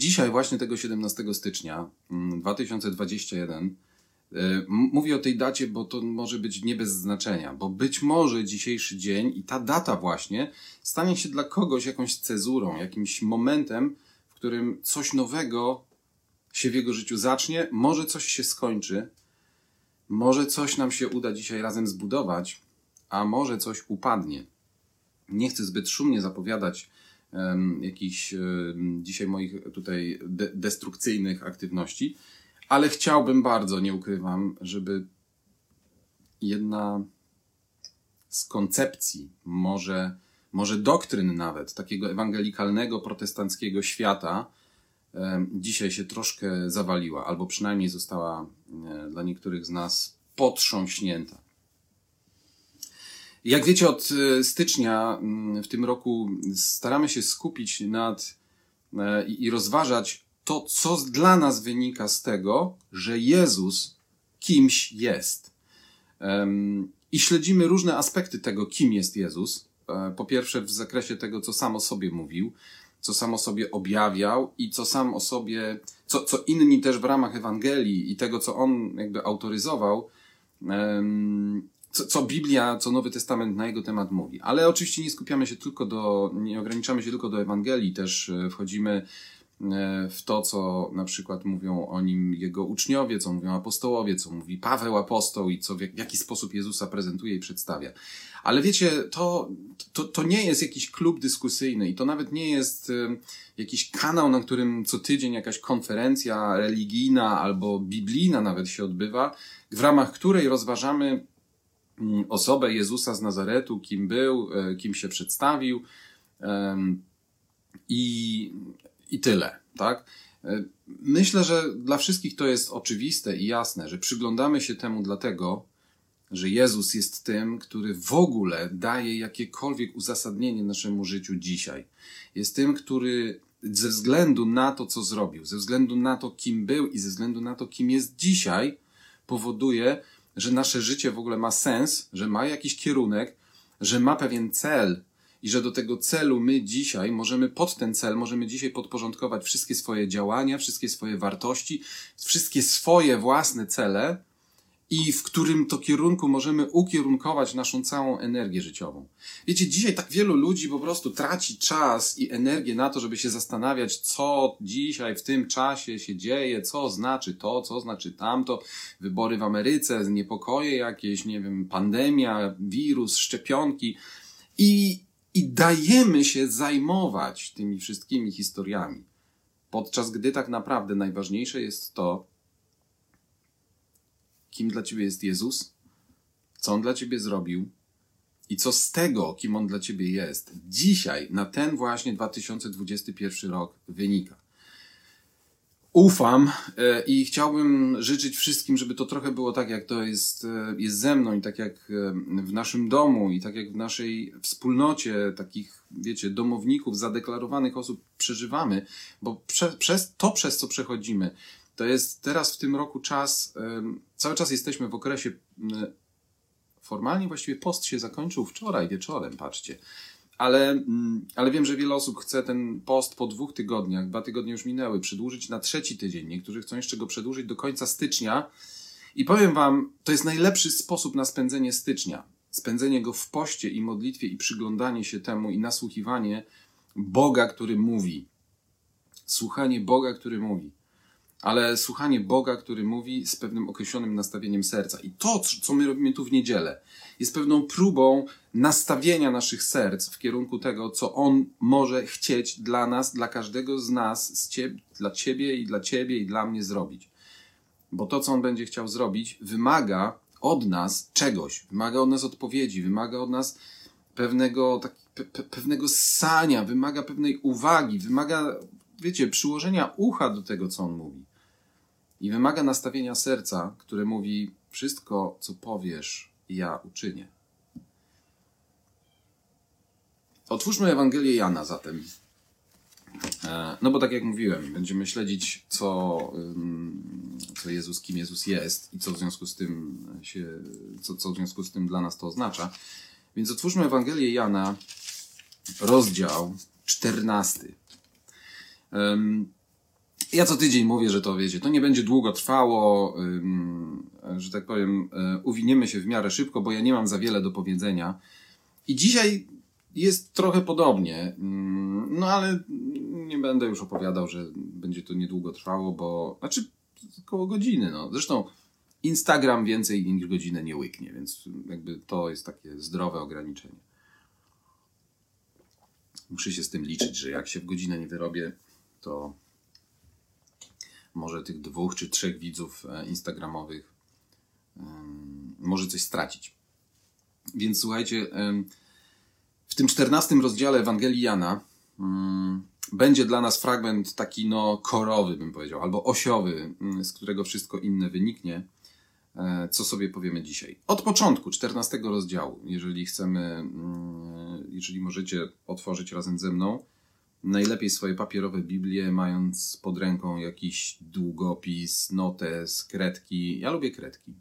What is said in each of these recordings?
Dzisiaj, właśnie tego 17 stycznia 2021, mm, e, mówię o tej dacie, bo to może być nie bez znaczenia, bo być może dzisiejszy dzień i ta data właśnie stanie się dla kogoś jakąś cezurą, jakimś momentem, w którym coś nowego się w jego życiu zacznie, może coś się skończy, może coś nam się uda dzisiaj razem zbudować, a może coś upadnie. Nie chcę zbyt szumnie zapowiadać jakichś dzisiaj moich tutaj de destrukcyjnych aktywności, ale chciałbym bardzo, nie ukrywam, żeby jedna z koncepcji, może, może doktryn nawet takiego ewangelikalnego, protestanckiego świata, dzisiaj się troszkę zawaliła, albo przynajmniej została dla niektórych z nas potrząśnięta. Jak wiecie, od e, stycznia mm, w tym roku staramy się skupić nad e, i rozważać to, co dla nas wynika z tego, że Jezus kimś jest. I śledzimy różne aspekty tego, kim jest Jezus. Po pierwsze, w zakresie tego, co sam o sobie mówił, co sam o sobie objawiał i co sam o sobie, co, co inni też w ramach Ewangelii i tego, co on jakby autoryzował, co, co Biblia, co Nowy Testament na jego temat mówi. Ale oczywiście nie skupiamy się tylko do, nie ograniczamy się tylko do Ewangelii, też e, wchodzimy e, w to, co na przykład mówią o nim jego uczniowie, co mówią apostołowie, co mówi Paweł apostoł i co w jaki sposób Jezusa prezentuje i przedstawia. Ale wiecie, to, to, to nie jest jakiś klub dyskusyjny i to nawet nie jest jakiś kanał, na którym co tydzień jakaś konferencja religijna albo biblijna nawet się odbywa, w ramach której rozważamy osobę Jezusa z Nazaretu, kim był, e, kim się przedstawił i, i tyle, tak? E, myślę, że dla wszystkich to jest oczywiste i jasne, że przyglądamy się temu dlatego, że Jezus jest tym, który w ogóle daje jakiekolwiek uzasadnienie naszemu życiu dzisiaj. Jest tym, który ze względu na to, co zrobił, ze względu na to, kim był i ze względu na to, kim jest dzisiaj, powoduje, że nasze życie w ogóle ma sens, że ma jakiś kierunek, że ma pewien cel i że do tego celu my dzisiaj możemy pod ten cel, możemy dzisiaj podporządkować wszystkie swoje działania, wszystkie swoje wartości, wszystkie swoje własne cele i w którym to kierunku możemy ukierunkować naszą całą energię życiową. Wiecie, dzisiaj tak wielu ludzi po prostu traci czas i energię na to, żeby się zastanawiać, co dzisiaj w tym czasie się dzieje, co znaczy to, co znaczy tamto, wybory w Ameryce, niepokoje jakieś, nie wiem, pandemia, wirus, szczepionki i, i dajemy się zajmować tymi wszystkimi historiami. Podczas gdy tak naprawdę najważniejsze jest to, kim dla ciebie jest Jezus, co on dla ciebie zrobił i co z tego, kim on dla ciebie jest, dzisiaj, na ten właśnie 2021 rok wynika. Ufam e, i chciałbym życzyć wszystkim, żeby to trochę było tak, jak to jest, e, jest ze mną i tak jak e, w naszym domu i tak jak w naszej wspólnocie takich, wiecie, domowników, zadeklarowanych osób przeżywamy, bo prze, przez to, przez co przechodzimy, to jest teraz w tym roku czas, cały czas jesteśmy w okresie, formalnie właściwie post się zakończył wczoraj wieczorem, patrzcie. Ale, ale wiem, że wiele osób chce ten post po dwóch tygodniach, dwa tygodnie już minęły, przedłużyć na trzeci tydzień. Niektórzy chcą jeszcze go przedłużyć do końca stycznia. I powiem Wam, to jest najlepszy sposób na spędzenie stycznia. Spędzenie go w poście i modlitwie i przyglądanie się temu i nasłuchiwanie Boga, który mówi. Słuchanie Boga, który mówi ale słuchanie Boga, który mówi z pewnym określonym nastawieniem serca. I to, co my robimy tu w niedzielę, jest pewną próbą nastawienia naszych serc w kierunku tego, co On może chcieć dla nas, dla każdego z nas, z ciebie, dla Ciebie i dla Ciebie i dla mnie zrobić. Bo to, co On będzie chciał zrobić, wymaga od nas czegoś, wymaga od nas odpowiedzi, wymaga od nas pewnego, tak, pe, pewnego ssania, wymaga pewnej uwagi, wymaga, wiecie, przyłożenia ucha do tego, co On mówi. I wymaga nastawienia serca, które mówi: Wszystko, co powiesz, ja uczynię. Otwórzmy Ewangelię Jana zatem. E, no bo tak jak mówiłem, będziemy śledzić, co, co Jezus, kim Jezus jest i co w związku z tym się, co, co w związku z tym dla nas to oznacza. Więc otwórzmy Ewangelię Jana, rozdział 14. Ja co tydzień mówię, że to wiecie, to nie będzie długo trwało, że tak powiem, e, uwiniemy się w miarę szybko, bo ja nie mam za wiele do powiedzenia. I dzisiaj jest trochę podobnie, no ale nie będę już opowiadał, że będzie to niedługo trwało, bo znaczy około godziny. No. Zresztą Instagram więcej niż godzinę nie łyknie, więc jakby to jest takie zdrowe ograniczenie. Muszę się z tym liczyć, że jak się w godzinę nie wyrobię, to może tych dwóch czy trzech widzów e, instagramowych może coś stracić. Więc słuchajcie, w tym czternastym rozdziale Ewangelii Jana będzie dla nas fragment taki no korowy, bym powiedział, albo osiowy, z którego wszystko inne wyniknie. E, co sobie powiemy dzisiaj? Od początku 14 rozdziału, jeżeli chcemy, jeżeli możecie otworzyć razem ze mną, najlepiej swoje papierowe Biblie, mając pod ręką jakiś długopis, notes, kredki. Ja lubię kredki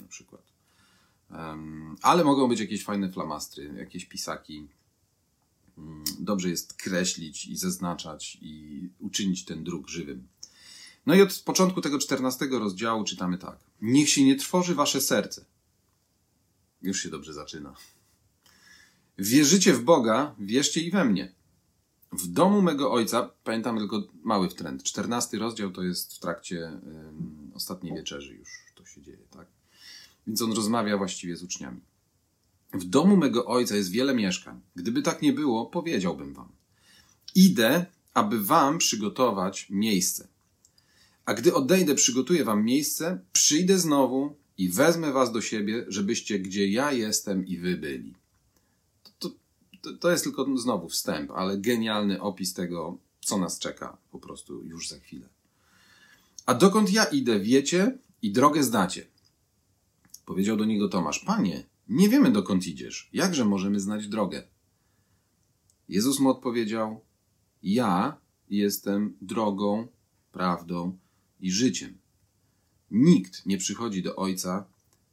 na przykład. Um, ale mogą być jakieś fajne flamastry, jakieś pisaki. Um, dobrze jest kreślić i zaznaczać i uczynić ten druk żywym. No i od początku tego czternastego rozdziału czytamy tak. Niech się nie trwoży wasze serce. Już się dobrze zaczyna. Wierzycie w Boga, wierzcie i we mnie. W domu mego ojca, pamiętam tylko mały trend, czternasty rozdział to jest w trakcie um, ostatniej wieczerzy już to się dzieje, tak? Więc on rozmawia właściwie z uczniami. W domu mego ojca jest wiele mieszkań. Gdyby tak nie było, powiedziałbym wam. Idę, aby wam przygotować miejsce. A gdy odejdę, przygotuję wam miejsce, przyjdę znowu i wezmę was do siebie, żebyście gdzie ja jestem i wy byli. To, to, jest tylko znowu wstęp, ale genialny opis tego, co nas czeka po prostu już za chwilę. A dokąd ja idę, wiecie i drogę znacie. Powiedział do niego Tomasz: Panie, nie wiemy dokąd idziesz. Jakże możemy znać drogę? Jezus mu odpowiedział: Ja jestem drogą, prawdą i życiem. Nikt nie przychodzi do Ojca,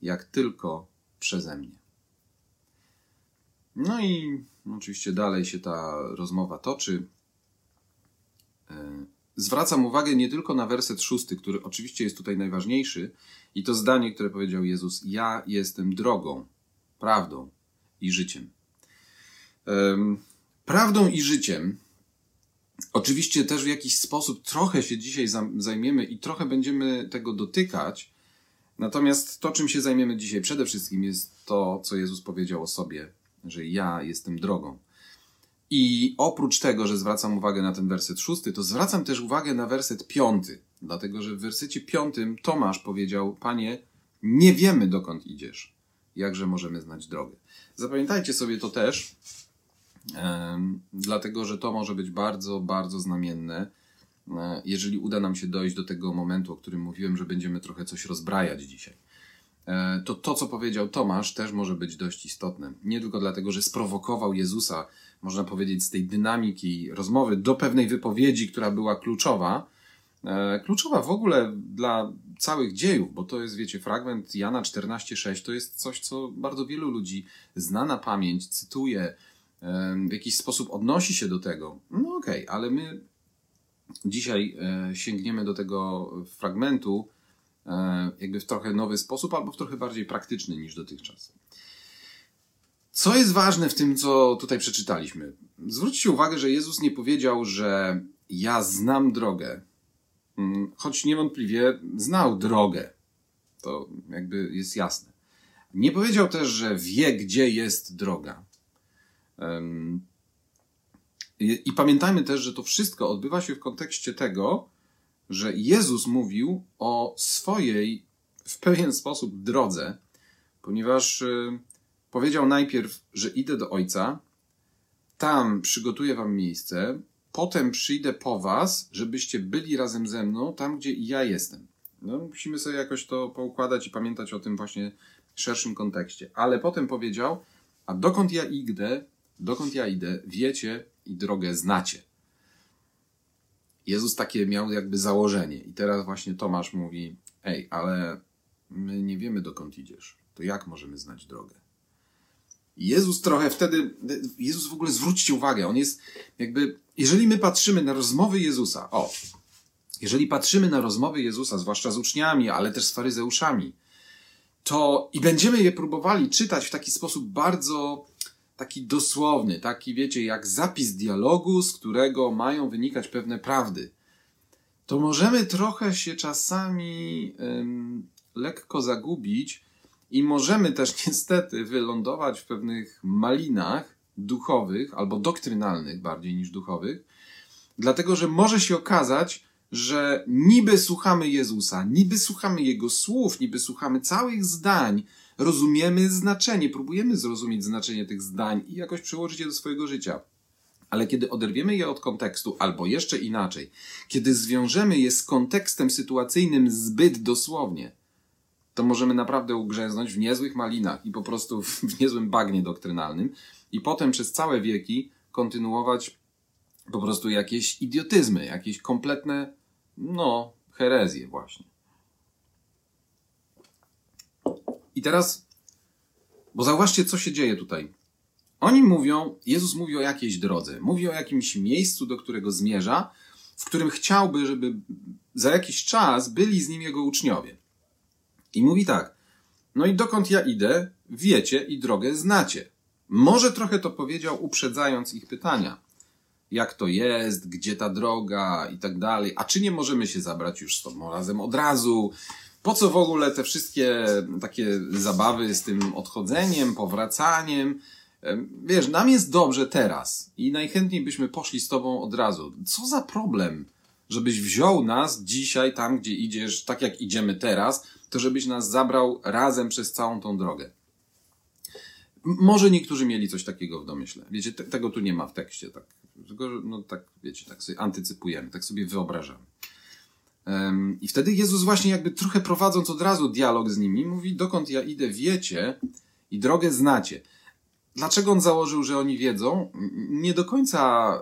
jak tylko przeze mnie. No i oczywiście dalej się ta rozmowa toczy. E, zwracam uwagę nie tylko na werset szósty, który oczywiście jest tutaj najważniejszy, i to zdanie, które powiedział Jezus: Ja jestem drogą, prawdą i życiem. Prawdą i życiem. Oczywiście też w jakiś sposób trochę się dzisiaj zajmiemy i trochę będziemy tego dotykać. Natomiast to, czym się zajmiemy dzisiaj przede wszystkim, jest to, co Jezus powiedział o sobie, że ja jestem drogą. I oprócz tego, że zwracam uwagę na ten werset szósty, to zwracam też uwagę na werset piąty, dlatego że w wersecie piątym Tomasz powiedział: Panie, nie wiemy dokąd idziesz, jakże możemy znać drogę. Zapamiętajcie sobie to też, dlatego że to może być bardzo, bardzo znamienne, e, jeżeli uda nam się dojść do tego momentu, o którym mówiłem, że będziemy trochę coś rozbrajać dzisiaj. E, to to, co powiedział Tomasz, też może być dość istotne. Nie tylko dlatego, że sprowokował Jezusa można powiedzieć, z tej dynamiki rozmowy do pewnej wypowiedzi, która była kluczowa. E, kluczowa w ogóle dla całych dziejów, bo to jest, wiecie, fragment Jana 14,6 to jest coś, co bardzo wielu ludzi zna na pamięć, cytuje, e, w jakiś sposób odnosi się do tego. No okej, okay, ale my dzisiaj sięgniemy do tego fragmentu jakby w trochę nowy sposób, albo w trochę bardziej praktyczny niż dotychczas. Co jest ważne w tym, co tutaj przeczytaliśmy? Zwróćcie uwagę, że Jezus nie powiedział, że ja znam drogę, mm, choć niewątpliwie znał drogę. To jakby jest jasne. Nie powiedział też, że wie, gdzie jest droga. I pamiętajmy też, że to wszystko odbywa się w kontekście tego, że Jezus mówił o swojej w pewien sposób drodze, ponieważ y, Powiedział najpierw, że idę do ojca, tam przygotuję wam miejsce, potem przyjdę po was, żebyście byli razem ze mną tam, gdzie ja jestem. No, musimy sobie jakoś to poukładać i pamiętać o tym właśnie szerszym kontekście. Ale potem powiedział, a dokąd ja idę, dokąd ja idę, wiecie i drogę znacie. Jezus takie miał jakby założenie. I teraz właśnie Tomasz mówi, ej, ale my nie wiemy dokąd idziesz. To jak możemy znać drogę? Jezus trochę wtedy, Jezus w ogóle zwróćcie uwagę, on jest jakby, jeżeli my patrzymy na rozmowy Jezusa, o, jeżeli patrzymy na rozmowy Jezusa, zwłaszcza z uczniami, ale też z faryzeuszami, to i będziemy je próbowali czytać w taki sposób bardzo taki dosłowny, taki wiecie, jak zapis dialogu, z którego mają wynikać pewne prawdy, to możemy trochę się czasami ym, lekko zagubić i możemy też niestety wylądować w pewnych malinach duchowych albo doktrynalnych bardziej niż duchowych, dlatego że może się okazać, że niby słuchamy Jezusa, niby słuchamy Jego słów, niby słuchamy całych zdań, rozumiemy znaczenie, próbujemy zrozumieć znaczenie tych zdań i jakoś przełożyć je do swojego życia. Ale kiedy oderwiemy je od kontekstu, albo jeszcze inaczej, kiedy zwiążemy je z kontekstem sytuacyjnym zbyt dosłownie, to możemy naprawdę ugrzęznąć w niezłych malinach i po prostu w niezłym bagnie doktrynalnym i potem przez całe wieki kontynuować po prostu jakieś idiotyzmy, jakieś kompletne, no, herezje właśnie. I teraz, bo zauważcie, co się dzieje tutaj. Oni mówią, Jezus mówi o jakiejś drodze, mówi o jakimś miejscu, do którego zmierza, w którym chciałby, żeby za jakiś czas byli z nim jego uczniowie. I mówi tak: No i dokąd ja idę, wiecie i drogę znacie. Może trochę to powiedział, uprzedzając ich pytania. Jak to jest, gdzie ta droga i tak dalej. A czy nie możemy się zabrać już z tobą razem od razu? Po co w ogóle te wszystkie takie zabawy z tym odchodzeniem, powracaniem? Wiesz, nam jest dobrze teraz i najchętniej byśmy poszli z tobą od razu. Co za problem, żebyś wziął nas dzisiaj tam, gdzie idziesz, tak jak idziemy teraz, to żebyś nas zabrał razem przez całą tą drogę. Może niektórzy mieli coś takiego w domyśle. Wiecie, te, tego tu nie ma w tekście, tak. Tylko, no tak, wiecie, tak sobie antycypujemy, tak sobie wyobrażamy. I wtedy Jezus właśnie jakby trochę prowadząc od razu dialog z nimi, mówi, dokąd ja idę, wiecie i drogę znacie. Dlaczego on założył, że oni wiedzą? Nie do końca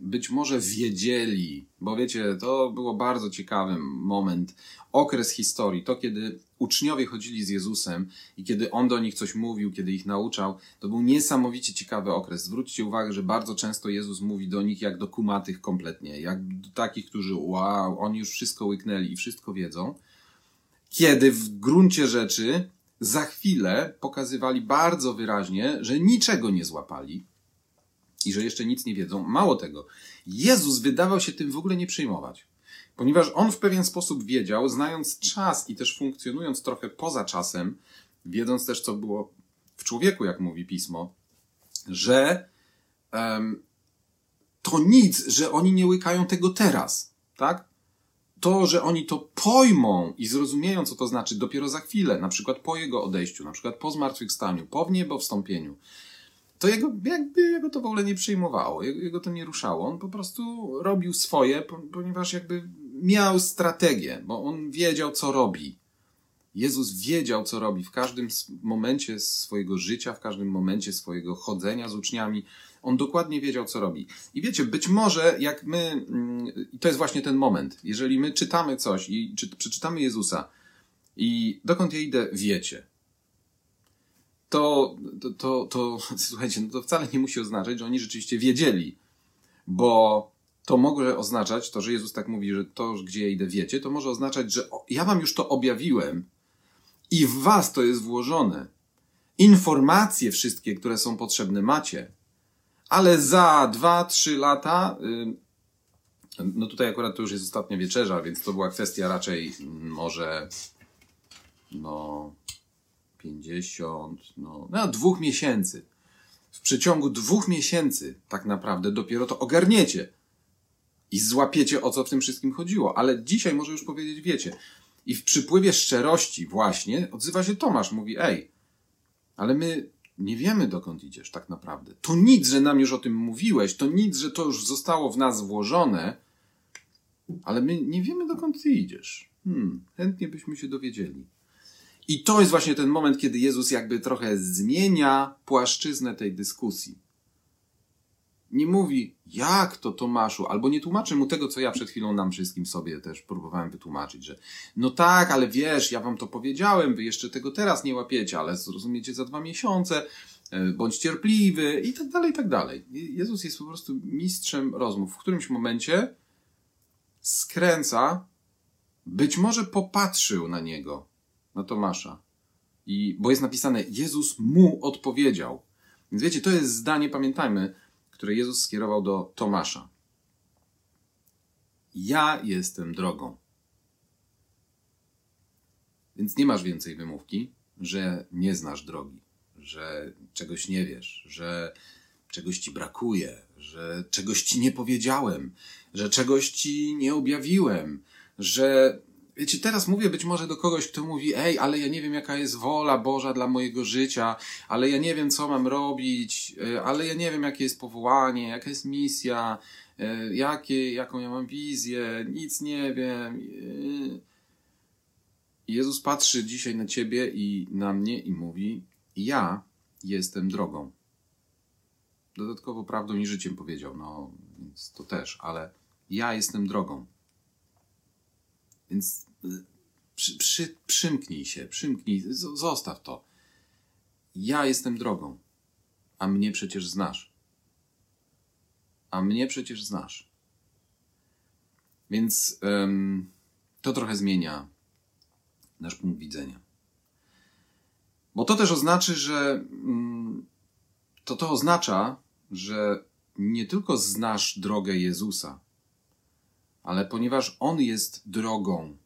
być może wiedzieli, bo wiecie, to było bardzo ciekawy moment, okres historii, to kiedy uczniowie chodzili z Jezusem i kiedy on do nich coś mówił, kiedy ich nauczał, to był niesamowicie ciekawy okres. Zwróćcie uwagę, że bardzo często Jezus mówi do nich jak do kumatych kompletnie, jak do takich, którzy wow, oni już wszystko łyknęli i wszystko wiedzą. Kiedy w gruncie rzeczy za chwilę pokazywali bardzo wyraźnie, że niczego nie złapali i że jeszcze nic nie wiedzą. Mało tego, Jezus wydawał się tym w ogóle nie przejmować, ponieważ on w pewien sposób wiedział, znając czas i też funkcjonując trochę poza czasem, wiedząc też, co było w człowieku, jak mówi pismo, że um, to nic, że oni nie łykają tego teraz, tak? To, że oni to pojmą i zrozumieją, co to znaczy dopiero za chwilę, na przykład po jego odejściu, na przykład po zmartwychwstaniu, po wniebowstąpieniu, to jego, jakby jego to w ogóle nie przyjmowało, jego, jego to nie ruszało. On po prostu robił swoje, ponieważ jakby miał strategię, bo on wiedział, co robi. Jezus wiedział, co robi w każdym momencie swojego życia, w każdym momencie swojego chodzenia z uczniami. On dokładnie wiedział, co robi. I wiecie, być może jak my, mm, to jest właśnie ten moment, jeżeli my czytamy coś i czy, przeczytamy Jezusa i dokąd ja idę, wiecie, to, to, to, to słuchajcie, no to wcale nie musi oznaczać, że oni rzeczywiście wiedzieli, bo to może oznaczać, to, że Jezus tak mówi, że to, gdzie ja idę, wiecie, to może oznaczać, że ja wam już to objawiłem i w was to jest włożone. Informacje wszystkie, które są potrzebne, macie ale za 2-3 lata, no tutaj akurat to już jest ostatnia wieczerza, więc to była kwestia raczej może no 50, no, no dwóch miesięcy. W przeciągu dwóch miesięcy tak naprawdę dopiero to ogarniecie i złapiecie o co w tym wszystkim chodziło. Ale dzisiaj może już powiedzieć wiecie. I w przypływie szczerości właśnie odzywa się Tomasz, mówi ej, ale my nie wiemy dokąd idziesz tak naprawdę. To nic, że nam już o tym mówiłeś, to nic, że to już zostało w nas włożone, ale my nie wiemy dokąd ty idziesz. Hmm, chętnie byśmy się dowiedzieli. I to jest właśnie ten moment, kiedy Jezus jakby trochę zmienia płaszczyznę tej dyskusji nie mówi, jak to Tomaszu, albo nie tłumaczy mu tego, co ja przed chwilą nam wszystkim sobie też próbowałem wytłumaczyć, że no tak, ale wiesz, ja wam to powiedziałem, wy jeszcze tego teraz nie łapiecie, ale zrozumiecie za dwa miesiące, e, bądź cierpliwy i tak dalej, i tak dalej. Jezus jest po prostu mistrzem rozmów. W którymś momencie skręca, być może popatrzył na niego, na Tomasza. I, bo jest napisane, Jezus mu odpowiedział. Więc wiecie, to jest zdanie, pamiętajmy, które Jezus skierował do Tomasza. Ja jestem drogą. Więc nie masz więcej wymówki, że nie znasz drogi, że czegoś nie wiesz, że czegoś ci brakuje, że czegoś ci nie powiedziałem, że czegoś ci nie objawiłem, że wiecie, teraz mówię być może do kogoś, kto mówi, ej, ale ja nie wiem, jaka jest wola Boża dla mojego życia, ale ja nie wiem, co mam robić, e, ale ja nie wiem, jakie jest powołanie, jaka jest misja, e, jakie, jaką ja mam wizję, nic nie wiem. E, Jezus patrzy dzisiaj na ciebie i na mnie i mówi: Ja jestem drogą. Dodatkowo prawdą i życiem powiedział, no więc to też, ale ja jestem drogą. Więc przy, przy, przymknij się, przymknij, zostaw to. Ja jestem drogą, a mnie przecież znasz. A mnie przecież znasz. Więc um, to trochę zmienia nasz punkt widzenia. Bo to też oznacza, że um, to to oznacza, że nie tylko znasz drogę Jezusa, ale ponieważ On jest drogą,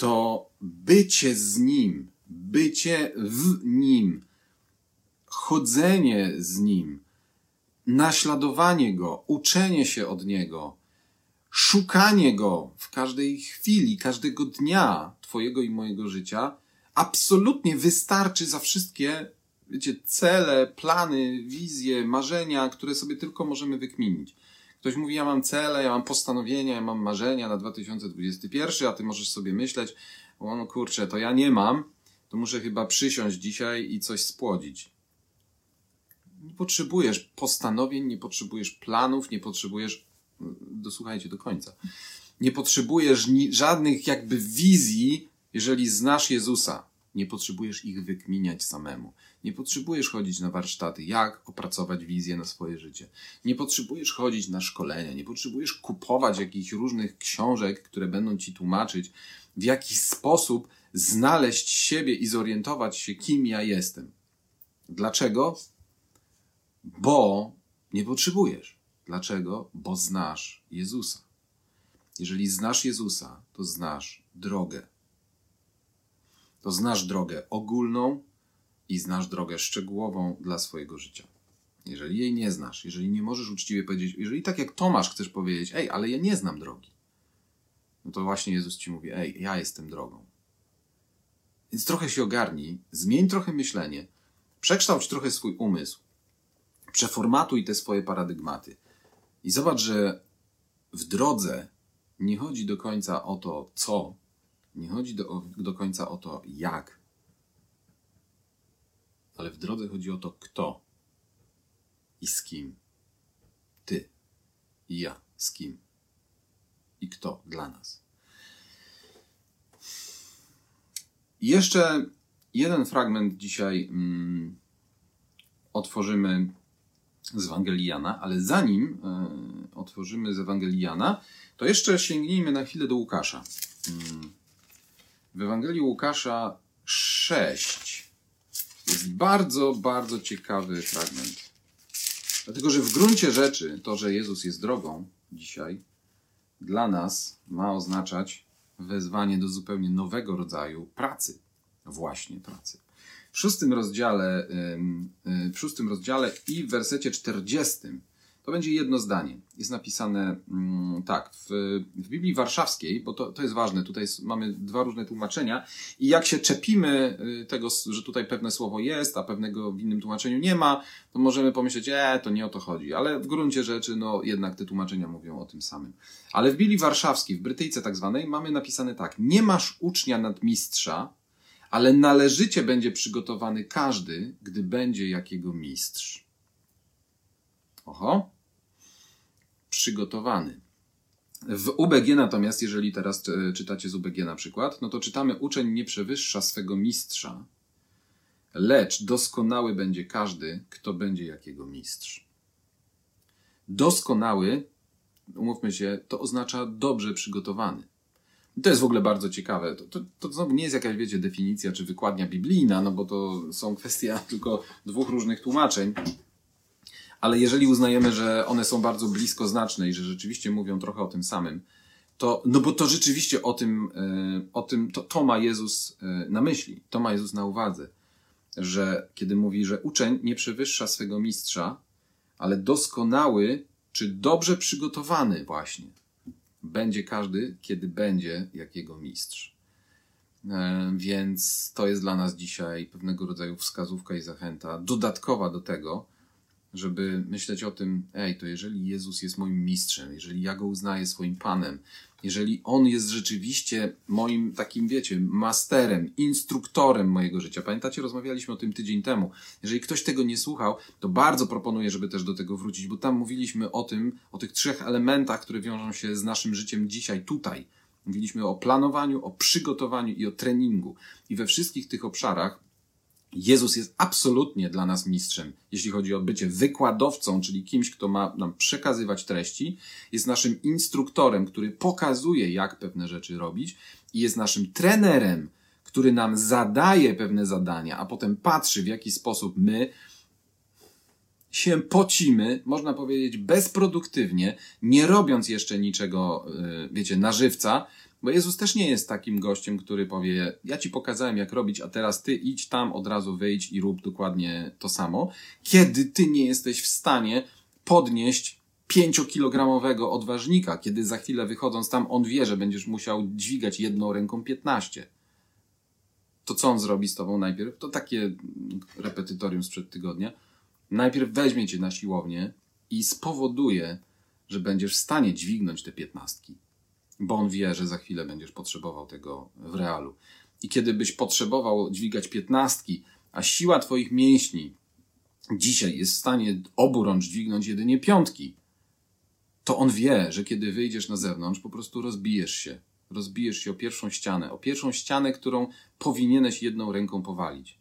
to bycie z Nim, bycie w Nim, chodzenie z Nim, naśladowanie Go, uczenie się od Niego, szukanie Go w każdej chwili, każdego dnia Twojego i mojego życia, absolutnie wystarczy za wszystkie wiecie, cele, plany, wizje, marzenia, które sobie tylko możemy wykminić. Ktoś mówi, ja mam cele, ja mam postanowienia, ja mam marzenia na 2021, a ty możesz sobie myśleć, o no kurczę, to ja nie mam, to muszę chyba przysiąść dzisiaj i coś spłodzić. Nie potrzebujesz postanowień, nie potrzebujesz planów, nie potrzebujesz, dosłuchajcie do końca, nie potrzebujesz ni- żadnych jakby wizji, jeżeli znasz Jezusa. Nie potrzebujesz ich wykminiać samemu. Nie potrzebujesz chodzić na warsztaty, jak opracować wizję na swoje życie. Nie potrzebujesz chodzić na szkolenia, nie potrzebujesz kupować jakichś różnych książek, które będą ci tłumaczyć, w jaki sposób znaleźć siebie i zorientować się, kim ja jestem. Dlaczego? Bo nie potrzebujesz. Dlaczego? Bo znasz Jezusa. Jeżeli znasz Jezusa, to znasz drogę. To znasz drogę ogólną, i znasz drogę szczegółową dla swojego życia. Jeżeli jej nie znasz, jeżeli nie możesz uczciwie powiedzieć, jeżeli tak jak Tomasz chcesz powiedzieć, ej, ale ja nie znam drogi, no to właśnie Jezus ci mówi, ej, ja jestem drogą. Więc trochę się ogarnij, zmień trochę myślenie, przekształć trochę swój umysł, przeformatuj te swoje paradygmaty i zobacz, że w drodze nie chodzi do końca o to, co, nie chodzi do, do końca o to, jak, ale w drodze chodzi o to, kto i z kim. Ty i ja z kim i kto dla nas. Jeszcze jeden fragment dzisiaj mm, otworzymy z Ewangelii Jana, ale zanim y, otworzymy z Ewangelii Jana, to jeszcze sięgnijmy na chwilę do Łukasza. Mm. W Ewangelii Łukasza 6 jest bardzo, bardzo ciekawy fragment. Dlatego, że w gruncie rzeczy to, że Jezus jest drogą dzisiaj, dla nas ma oznaczać wezwanie do zupełnie nowego rodzaju pracy. Właśnie pracy. W szóstym rozdziale, w szóstym rozdziale i w wersecie czterdziestym to będzie jedno zdanie. Jest napisane mm, tak, w, w Biblii Warszawskiej, bo to, to jest ważne, tutaj mamy dwa różne tłumaczenia i jak się czepimy y, tego, że tutaj pewne słowo jest, a pewnego w innym tłumaczeniu nie ma, to możemy pomyśleć, e, to nie o to chodzi. Ale w gruncie rzeczy, no jednak te tłumaczenia mówią o tym samym. Ale w Biblii Warszawskiej, w Brytyjce tak zwanej, mamy napisane tak, nie masz ucznia nadmistrza, ale należycie będzie przygotowany każdy, gdy będzie jakiego mistrz. Oho. Przygotowany. W UBG natomiast, jeżeli teraz e, czytacie z UBG na przykład, no to czytamy uczeń nie przewyższa swego mistrza, lecz doskonały będzie każdy, kto będzie jakiego mistrz. Doskonały umówmy się, to oznacza dobrze przygotowany. To jest w ogóle bardzo ciekawe. To, to, to znowu nie jest jakaś, wiecie, definicja czy wykładnia biblijna, no bo to są kwestia tylko dwóch różnych tłumaczeń. Ale jeżeli uznajemy, że one są bardzo blisko znaczne i że rzeczywiście mówią trochę o tym samym, to, no bo to rzeczywiście o tym, e, o tym to, to ma Jezus e, na myśli, to ma Jezus na uwadze, że kiedy mówi, że uczeń nie przewyższa swego mistrza, ale doskonały czy dobrze przygotowany właśnie będzie każdy, kiedy będzie jak jego mistrz. E, więc to jest dla nas dzisiaj pewnego rodzaju wskazówka i zachęta, dodatkowa do tego, żeby myśleć o tym, ej, to jeżeli Jezus jest moim mistrzem, jeżeli ja go uznaję swoim Panem, jeżeli On jest rzeczywiście moim takim, wiecie, masterem, instruktorem mojego życia. Pamiętacie, rozmawialiśmy o tym tydzień temu. Jeżeli ktoś tego nie słuchał, to bardzo proponuję, żeby też do tego wrócić, bo tam mówiliśmy o tym, o tych trzech elementach, które wiążą się z naszym życiem dzisiaj, tutaj. Mówiliśmy o planowaniu, o przygotowaniu i o treningu. I we wszystkich tych obszarach Jezus jest absolutnie dla nas mistrzem, jeśli chodzi o bycie wykładowcą, czyli kimś, kto ma nam przekazywać treści, jest naszym instruktorem, który pokazuje, jak pewne rzeczy robić, i jest naszym trenerem, który nam zadaje pewne zadania, a potem patrzy, w jaki sposób my się pocimy, można powiedzieć, bezproduktywnie, nie robiąc jeszcze niczego, y, wiecie, na żywca, bo Jezus też nie jest takim gościem, który powie: Ja ci pokazałem, jak robić, a teraz ty idź tam, od razu wyjdź i rób dokładnie to samo. Kiedy ty nie jesteś w stanie podnieść pięciokilogramowego odważnika, kiedy za chwilę wychodząc tam on wie, że będziesz musiał dźwigać jedną ręką 15. To co on zrobi z tobą najpierw? To takie repetytorium sprzed tygodnia. Najpierw weźmie cię na siłownię i spowoduje, że będziesz w stanie dźwignąć te piętnastki bo on wie, że za chwilę będziesz potrzebował tego w realu. I kiedy byś potrzebował dźwigać piętnastki, a siła twoich mięśni dzisiaj jest w stanie oburącz dźwignąć jedynie piątki, to on wie, że kiedy wyjdziesz na zewnątrz, po prostu rozbijesz się. Rozbijesz się o pierwszą ścianę, o pierwszą ścianę, którą powinieneś jedną ręką powalić.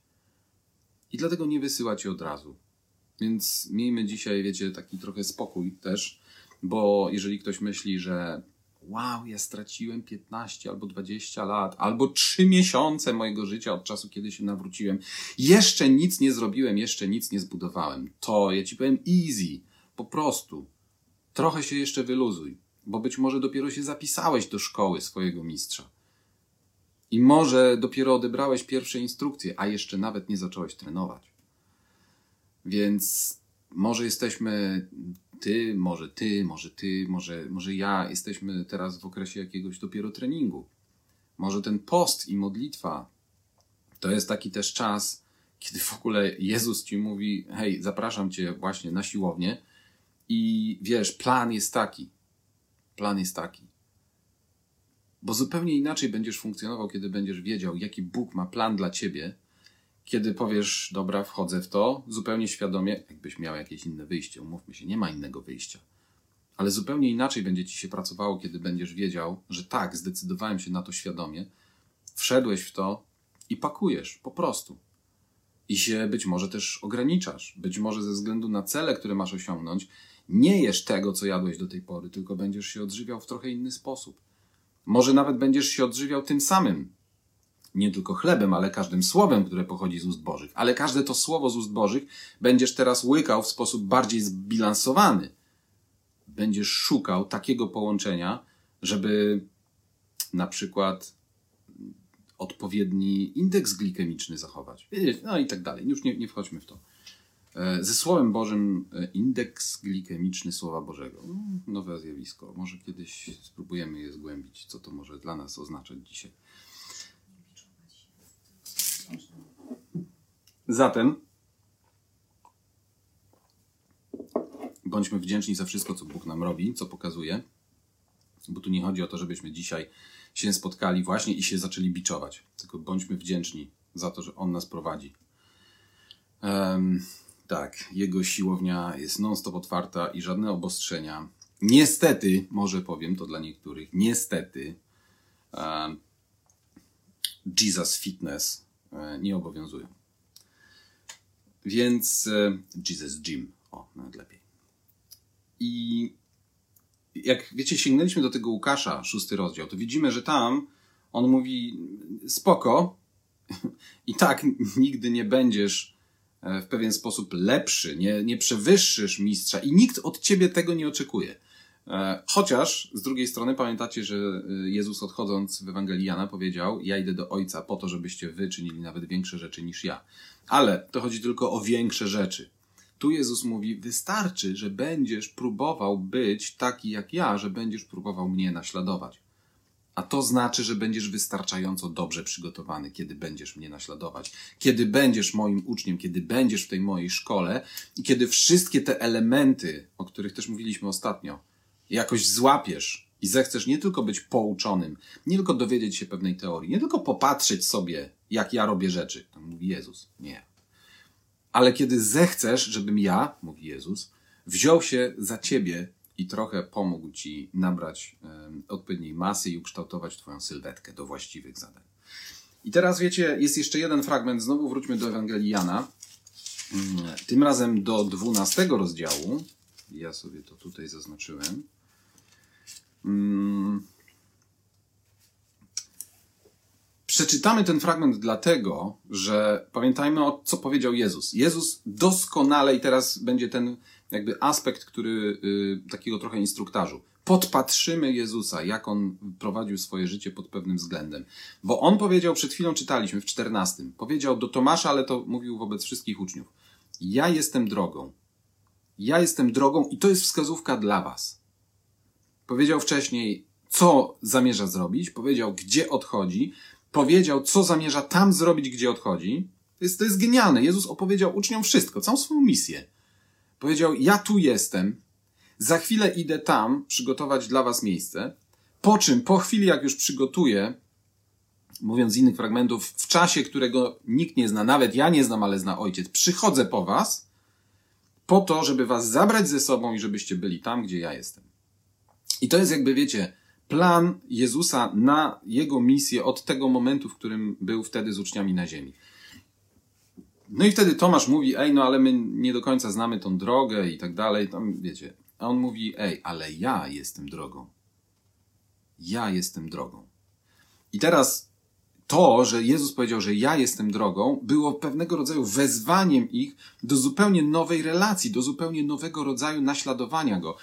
I dlatego nie wysyła cię od razu. Więc miejmy dzisiaj, wiecie, taki trochę spokój też, bo jeżeli ktoś myśli, że wow, ja straciłem 15 albo 20 lat, albo 3 miesiące mojego życia od czasu, kiedy się nawróciłem. Jeszcze nic nie zrobiłem, jeszcze nic nie zbudowałem. To ja ci powiem easy, po prostu. Trochę się jeszcze wyluzuj, bo być może dopiero się zapisałeś do szkoły swojego mistrza. I może dopiero odebrałeś pierwsze instrukcje, a jeszcze nawet nie zacząłeś trenować. Więc może jesteśmy ty, może ty, może ty, może, może ja jesteśmy teraz w okresie jakiegoś dopiero treningu. Może ten post i modlitwa to jest taki też czas, kiedy w ogóle Jezus ci mówi: Hej, zapraszam cię właśnie na siłownię, i wiesz, plan jest taki. Plan jest taki. Bo zupełnie inaczej będziesz funkcjonował, kiedy będziesz wiedział, jaki Bóg ma plan dla ciebie kiedy powiesz, dobra, wchodzę w to, zupełnie świadomie, jakbyś miał jakieś inne wyjście, umówmy się, nie ma innego wyjścia. Ale zupełnie inaczej będzie ci się pracowało, kiedy będziesz wiedział, że tak, zdecydowałem się na to świadomie, wszedłeś w to i pakujesz, po prostu. I się być może też ograniczasz. Być może ze względu na cele, które masz osiągnąć, nie jesz tego, co jadłeś do tej pory, tylko będziesz się odżywiał w trochę inny sposób. Może nawet będziesz się odżywiał tym samym, nie tylko chlebem, ale każdym słowem, które pochodzi z ust Bożych. Ale każde to słowo z ust Bożych będziesz teraz łykał w sposób bardziej zbilansowany. Będziesz szukał takiego połączenia, żeby na przykład odpowiedni indeks glikemiczny zachować. No i tak dalej. Już nie, nie wchodźmy w to. E, ze Słowem Bożym e, indeks glikemiczny Słowa Bożego. No, nowe zjawisko. Może kiedyś spróbujemy je zgłębić, co to może dla nas oznaczać dzisiaj. Zatem bądźmy wdzięczni za wszystko, co Bóg nam robi, co pokazuje, bo tu nie chodzi o to, żebyśmy dzisiaj się spotkali właśnie i się zaczęli biczować, tylko bądźmy wdzięczni za to, że On nas prowadzi. Um, tak, Jego siłownia jest non-stop otwarta i żadne obostrzenia. Niestety, może powiem to dla niektórych, niestety, um, Jesus Fitness E, nie obowiązują. Więc e, Jesus Gym, o, nawet lepiej. I jak wiecie, sięgnęliśmy do tego Łukasza, szósty rozdział, to widzimy, że tam on mówi spoko i tak nigdy nie będziesz e, w pewien sposób lepszy, nie, nie przewyższysz mistrza i nikt od ciebie tego nie oczekuje. E, chociaż z drugiej strony pamiętacie, że e, Jezus odchodząc w Ewangelii Jana powiedział: Ja idę do Ojca po to, żebyście wy czynili nawet większe rzeczy niż ja. Ale to chodzi tylko o większe rzeczy. Tu Jezus mówi: Wystarczy, że będziesz próbował być taki jak ja, że będziesz próbował mnie naśladować. A to znaczy, że będziesz wystarczająco dobrze przygotowany, kiedy będziesz mnie naśladować, kiedy będziesz moim uczniem, kiedy będziesz w tej mojej szkole i kiedy wszystkie te elementy, o których też mówiliśmy ostatnio, jakoś złapiesz i zechcesz nie tylko być pouczonym, nie tylko dowiedzieć się pewnej teorii, nie tylko popatrzeć sobie, jak ja robię rzeczy, to mówi Jezus, nie. Ale kiedy zechcesz, żebym ja, mówi Jezus, wziął się za ciebie i trochę pomógł ci nabrać odpowiedniej masy i ukształtować twoją sylwetkę do właściwych zadań. I teraz wiecie, jest jeszcze jeden fragment, znowu wróćmy do Ewangelii Jana, mm, tym razem do 12 rozdziału. Ja sobie to tutaj zaznaczyłem. Mm. Przeczytamy ten fragment dlatego, że pamiętajmy o co powiedział Jezus. Jezus doskonale, i teraz będzie ten jakby aspekt, który y, takiego trochę instruktażu. Podpatrzymy Jezusa, jak on prowadził swoje życie pod pewnym względem. Bo on powiedział, przed chwilą czytaliśmy w 14, powiedział do Tomasza, ale to mówił wobec wszystkich uczniów. Ja jestem drogą. Ja jestem drogą i to jest wskazówka dla was. Powiedział wcześniej, co zamierza zrobić, powiedział, gdzie odchodzi, powiedział, co zamierza tam zrobić, gdzie odchodzi. To jest, to jest genialne. Jezus opowiedział uczniom wszystko, całą swoją misję. Powiedział: Ja tu jestem, za chwilę idę tam przygotować dla was miejsce. Po czym, po chwili, jak już przygotuję, mówiąc z innych fragmentów, w czasie, którego nikt nie zna, nawet ja nie znam, ale zna ojciec, przychodzę po was, po to, żeby was zabrać ze sobą i żebyście byli tam, gdzie ja jestem. I to jest jakby, wiecie, plan Jezusa na jego misję od tego momentu, w którym był wtedy z uczniami na ziemi. No i wtedy Tomasz mówi, ej, no ale my nie do końca znamy tą drogę i tak dalej, tam wiecie. A on mówi, ej, ale ja jestem drogą. Ja jestem drogą. I teraz to, że Jezus powiedział, że ja jestem drogą, było pewnego rodzaju wezwaniem ich do zupełnie nowej relacji, do zupełnie nowego rodzaju naśladowania go.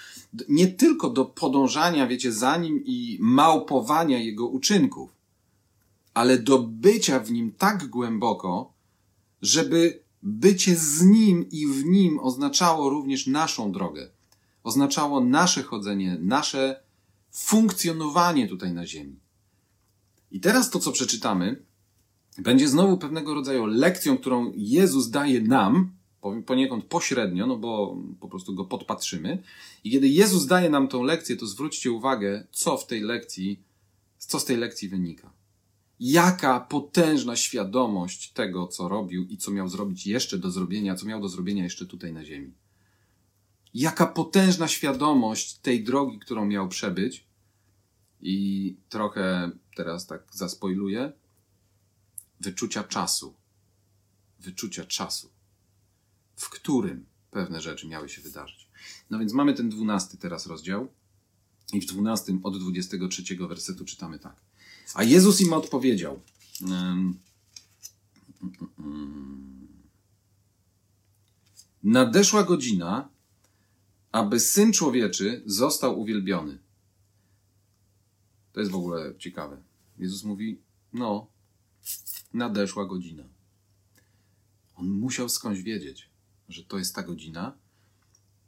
Nie tylko do podążania, wiecie, za nim i małpowania jego uczynków, ale do bycia w nim tak głęboko, żeby bycie z nim i w nim oznaczało również naszą drogę. Oznaczało nasze chodzenie, nasze funkcjonowanie tutaj na ziemi. I teraz to, co przeczytamy, będzie znowu pewnego rodzaju lekcją, którą Jezus daje nam, poniekąd pośrednio, no bo po prostu go podpatrzymy. I kiedy Jezus daje nam tą lekcję, to zwróćcie uwagę, co w tej lekcji, co z tej lekcji wynika. Jaka potężna świadomość tego, co robił i co miał zrobić jeszcze do zrobienia, co miał do zrobienia jeszcze tutaj na ziemi. Jaka potężna świadomość tej drogi, którą miał przebyć. I trochę teraz tak zaspoiluję. Wyczucia czasu. Wyczucia czasu, w którym pewne rzeczy miały się wydarzyć. No więc mamy ten dwunasty teraz rozdział. I w dwunastym od 23 wersetu czytamy tak. A Jezus im odpowiedział. Nadeszła godzina, aby syn człowieczy został uwielbiony. To jest w ogóle ciekawe. Jezus mówi: No, nadeszła godzina. On musiał skądś wiedzieć, że to jest ta godzina.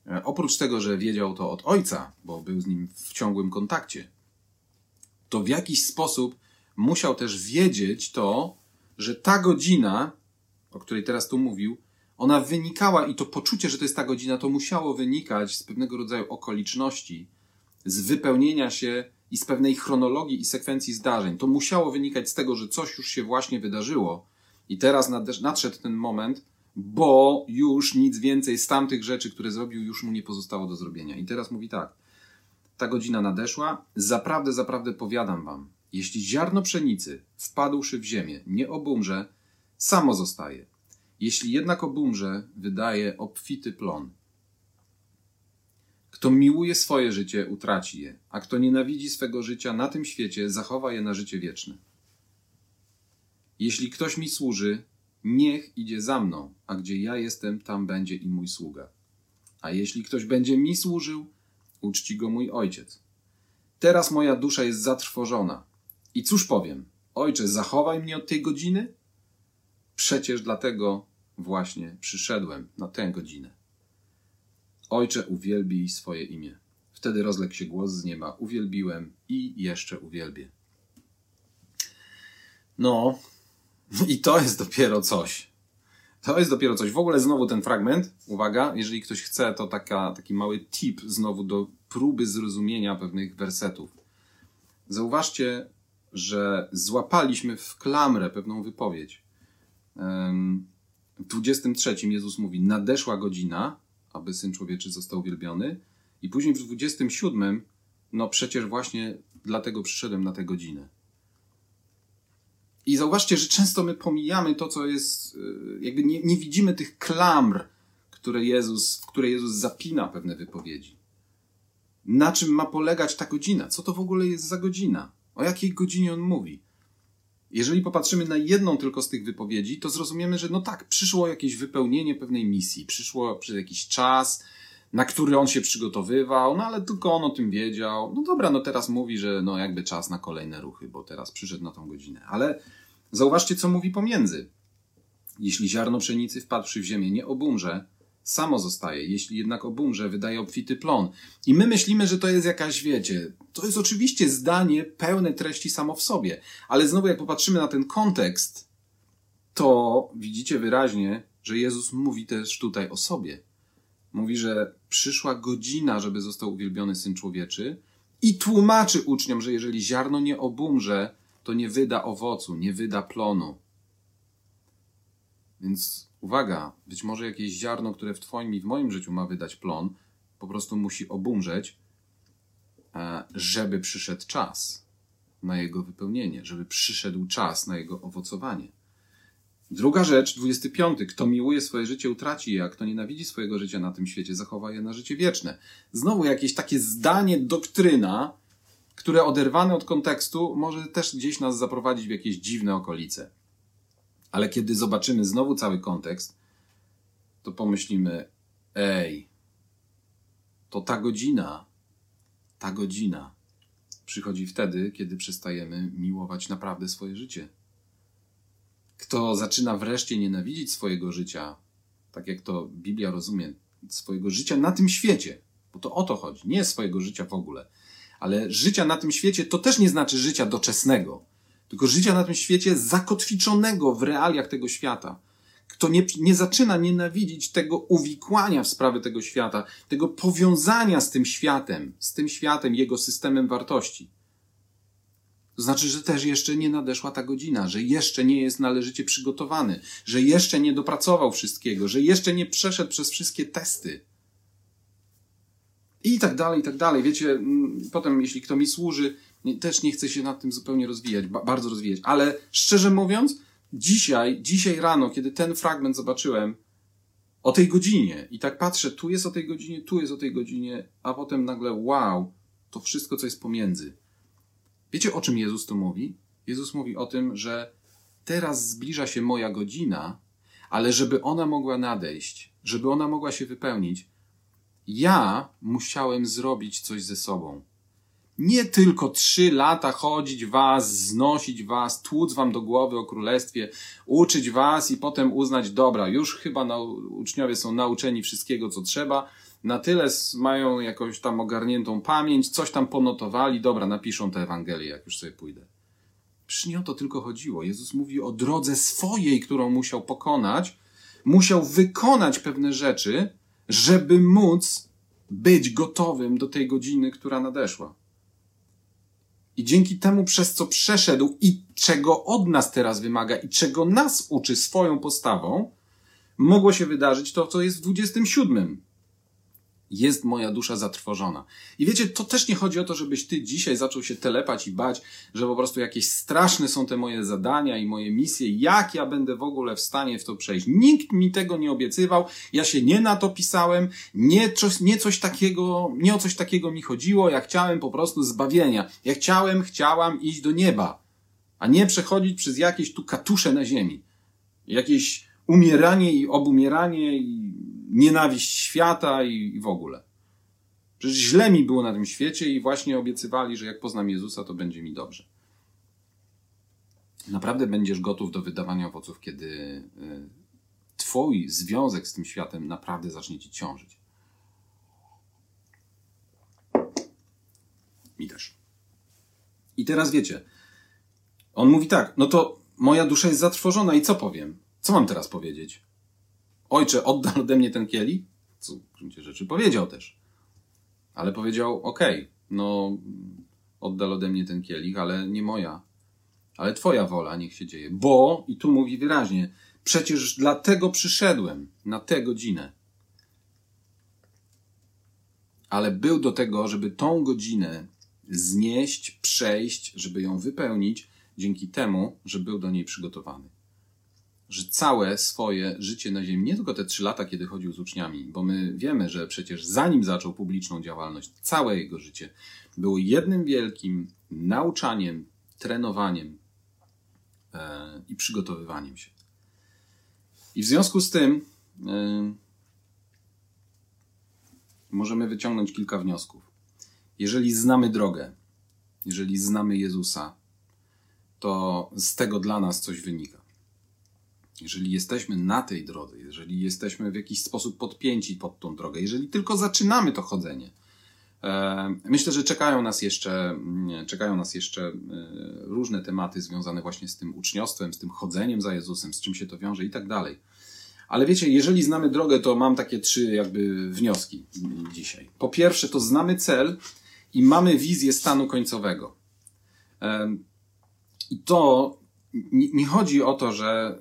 E, oprócz tego, że wiedział to od ojca, bo był z nim w ciągłym kontakcie, to w jakiś sposób musiał też wiedzieć to, że ta godzina, o której teraz tu mówił, ona wynikała i to poczucie, że to jest ta godzina, to musiało wynikać z pewnego rodzaju okoliczności, z wypełnienia się i z pewnej chronologii i sekwencji zdarzeń. To musiało wynikać z tego, że coś już się właśnie wydarzyło i teraz nadszedł ten moment, bo już nic więcej z tamtych rzeczy, które zrobił, już mu nie pozostało do zrobienia. I teraz mówi tak ta godzina nadeszła, zaprawdę, zaprawdę powiadam wam, jeśli ziarno pszenicy, wpadłszy w ziemię, nie obumrze, samo zostaje. Jeśli jednak obumrze, wydaje obfity plon. Kto miłuje swoje życie, utraci je, a kto nienawidzi swego życia na tym świecie, zachowa je na życie wieczne. Jeśli ktoś mi służy, niech idzie za mną, a gdzie ja jestem, tam będzie i mój sługa. A jeśli ktoś będzie mi służył, uczci go mój ojciec. Teraz moja dusza jest zatrwożona. I cóż powiem? Ojcze, zachowaj mnie od tej godziny? Przecież dlatego właśnie przyszedłem na tę godzinę. Ojcze, uwielbij swoje imię. Wtedy rozległ się głos z nieba. Uwielbiłem i jeszcze uwielbię. No, i to jest dopiero coś. To jest dopiero coś. W ogóle znowu ten fragment, uwaga, jeżeli ktoś chce, to taka, taki mały tip znowu do próby zrozumienia pewnych wersetów. Zauważcie, że złapaliśmy w klamrę pewną wypowiedź. W 23 Jezus mówi: Nadeszła godzina, aby syn człowieczy został uwielbiony. I później w 27, no przecież właśnie dlatego przyszedłem na tę godzinę. I zauważcie, że często my pomijamy to, co jest, y, jakby nie, nie widzimy tych klamr, które Jezus, w które Jezus zapina pewne wypowiedzi. Na czym ma polegać ta godzina? Co to w ogóle jest za godzina? O jakiej godzinie on mówi? Jeżeli popatrzymy na jedną tylko z tych wypowiedzi, to zrozumiemy, że no tak, przyszło jakieś wypełnienie pewnej misji, przyszło przez jakiś czas, na który on się przygotowywał, no ale tylko on o tym wiedział. No dobra, no teraz mówi, że no jakby czas na kolejne ruchy, bo teraz przyszedł na tą godzinę. Ale zauważcie, co mówi pomiędzy. Jeśli ziarno pszenicy wpadłszy w ziemię nie obumrze, samo zostaje. Jeśli jednak obumrze, wydaje obfity plon. I my myślimy, że to jest jakaś, wiecie, to jest oczywiście zdanie pełne treści samo w sobie. Ale znowu, jak popatrzymy na ten kontekst, to widzicie wyraźnie, że Jezus mówi też tutaj o sobie. Mówi, że przyszła godzina, żeby został uwielbiony Syn Człowieczy i tłumaczy uczniom, że jeżeli ziarno nie obumrze, to nie wyda owocu, nie wyda plonu. Więc uwaga, być może jakieś ziarno, które w Twoim i w moim życiu ma wydać plon, po prostu musi obumrzeć, e, żeby przyszedł czas na jego wypełnienie, żeby przyszedł czas na jego owocowanie. Druga rzecz, 25. Kto miłuje swoje życie, utraci je, a kto nienawidzi swojego życia na tym świecie, zachowa je na życie wieczne. Znowu jakieś takie zdanie, doktryna, które oderwane od kontekstu może też gdzieś nas zaprowadzić w jakieś dziwne okolice. Ale kiedy zobaczymy znowu cały kontekst, to pomyślimy: ej, to ta godzina, ta godzina przychodzi wtedy, kiedy przestajemy miłować naprawdę swoje życie. Kto zaczyna wreszcie nienawidzić swojego życia, tak jak to Biblia rozumie, swojego życia na tym świecie, bo to o to chodzi, nie swojego życia w ogóle, ale życia na tym świecie to też nie znaczy życia doczesnego, tylko życia na tym świecie zakotwiczonego w realiach tego świata. Kto nie, nie zaczyna nienawidzić tego uwikłania w sprawy tego świata, tego powiązania z tym światem, z tym światem, jego systemem wartości. To znaczy, że też jeszcze nie nadeszła ta godzina, że jeszcze nie jest należycie przygotowany, że jeszcze nie dopracował wszystkiego, że jeszcze nie przeszedł przez wszystkie testy. I tak dalej, i tak dalej. Wiecie, mm, potem, jeśli kto mi służy, też nie chcę się nad tym zupełnie rozwijać, bardzo rozwijać, ale szczerze mówiąc, dzisiaj, dzisiaj rano, kiedy ten fragment zobaczyłem, o tej godzinie, i tak patrzę, tu jest o tej godzinie, tu jest o tej godzinie, a potem nagle, wow, to wszystko, co jest pomiędzy. Wiecie, o czym Jezus tu mówi? Jezus mówi o tym, że teraz zbliża się moja godzina, ale żeby ona mogła nadejść, żeby ona mogła się wypełnić, ja musiałem zrobić coś ze sobą. Nie tylko trzy lata chodzić was, znosić was, tłuc wam do głowy o królestwie, uczyć was i potem uznać, dobra, już chyba uczniowie są nauczeni wszystkiego, co trzeba, na tyle mają jakąś tam ogarniętą pamięć, coś tam ponotowali, dobra, napiszą tę Ewangelię, jak już sobie pójdę. Przecież nie o to tylko chodziło. Jezus mówi o drodze swojej, którą musiał pokonać, musiał wykonać pewne rzeczy, żeby móc być gotowym do tej godziny, która nadeszła. I dzięki temu, przez co przeszedł i czego od nas teraz wymaga i czego nas uczy swoją postawą, mogło się wydarzyć to, co jest w 27. jest moja dusza zatrwożona. I wiecie, to też nie chodzi o to, żebyś ty dzisiaj zaczął się telepać i bać, że po prostu jakieś straszne są te moje zadania i moje misje, jak ja będę w ogóle w stanie w to przejść. Nikt mi tego nie obiecywał, ja się nie na to pisałem, nie, coś, nie coś takiego, nie o coś takiego mi chodziło, ja chciałem po prostu zbawienia. Ja chciałem, chciałam iść do nieba, a nie przechodzić przez jakieś tu katusze na ziemi. Jakieś umieranie i obumieranie i nienawiść świata i, i w ogóle. Przecież źle mi było na tym świecie i właśnie obiecywali, że jak poznam Jezusa, to będzie mi dobrze. Naprawdę będziesz gotów do wydawania owoców, kiedy y, Twój związek z tym światem naprawdę zacznie Ci ciążyć. Mi też. I teraz wiecie, on mówi tak, no to moja dusza jest zatrwożona i co powiem? Co mam teraz powiedzieć? Ojcze, oddal ode mnie ten kielich? Co w gruncie rzeczy powiedział też. Ale powiedział, okej, okay, no oddal ode mnie ten kielich, ale nie moja. Ale twoja wola niech się dzieje. Bo, i tu mówi wyraźnie, przecież dlatego przyszedłem na tę godzinę. Ale był do tego, żeby tą godzinę znieść, przejść, żeby ją wypełnić, dzięki temu, że był do niej przygotowany że całe swoje życie na Ziemi, nie tylko te trzy lata, kiedy chodził z uczniami, bo my wiemy, że przecież zanim zaczął publiczną działalność, całe jego życie było jednym wielkim nauczaniem, trenowaniem e, i przygotowywaniem się. I w związku z tym e, możemy wyciągnąć kilka wniosków. Jeżeli znamy drogę, jeżeli znamy Jezusa, to z tego dla nas coś wynika jeżeli jesteśmy na tej drodze, jeżeli jesteśmy w jakiś sposób podpięci pod tą drogę, jeżeli tylko zaczynamy to chodzenie, e, myślę, że czekają nas jeszcze, mm, czekają nas jeszcze e, różne tematy związane właśnie z tym uczniostwem, z tym chodzeniem za Jezusem, z czym się to wiąże i tak dalej. Ale wiecie, jeżeli znamy drogę, to mam takie trzy jakby wnioski dzisiaj. Po pierwsze, to znamy cel i mamy wizję stanu końcowego. E, I to nie chodzi o to, że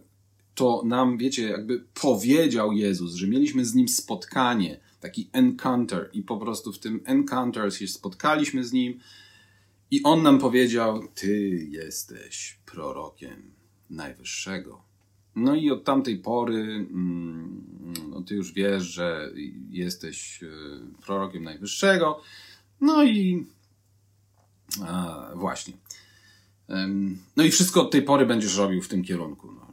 to nam, wiecie, jakby powiedział Jezus, że mieliśmy z nim spotkanie, taki encounter, i po prostu w tym encounter się spotkaliśmy z nim, i on nam powiedział: Ty jesteś prorokiem Najwyższego. No i od tamtej pory, mm, no ty już wiesz, że jesteś e, prorokiem Najwyższego. No i a, właśnie. No i wszystko od tej pory będziesz robił w tym kierunku. No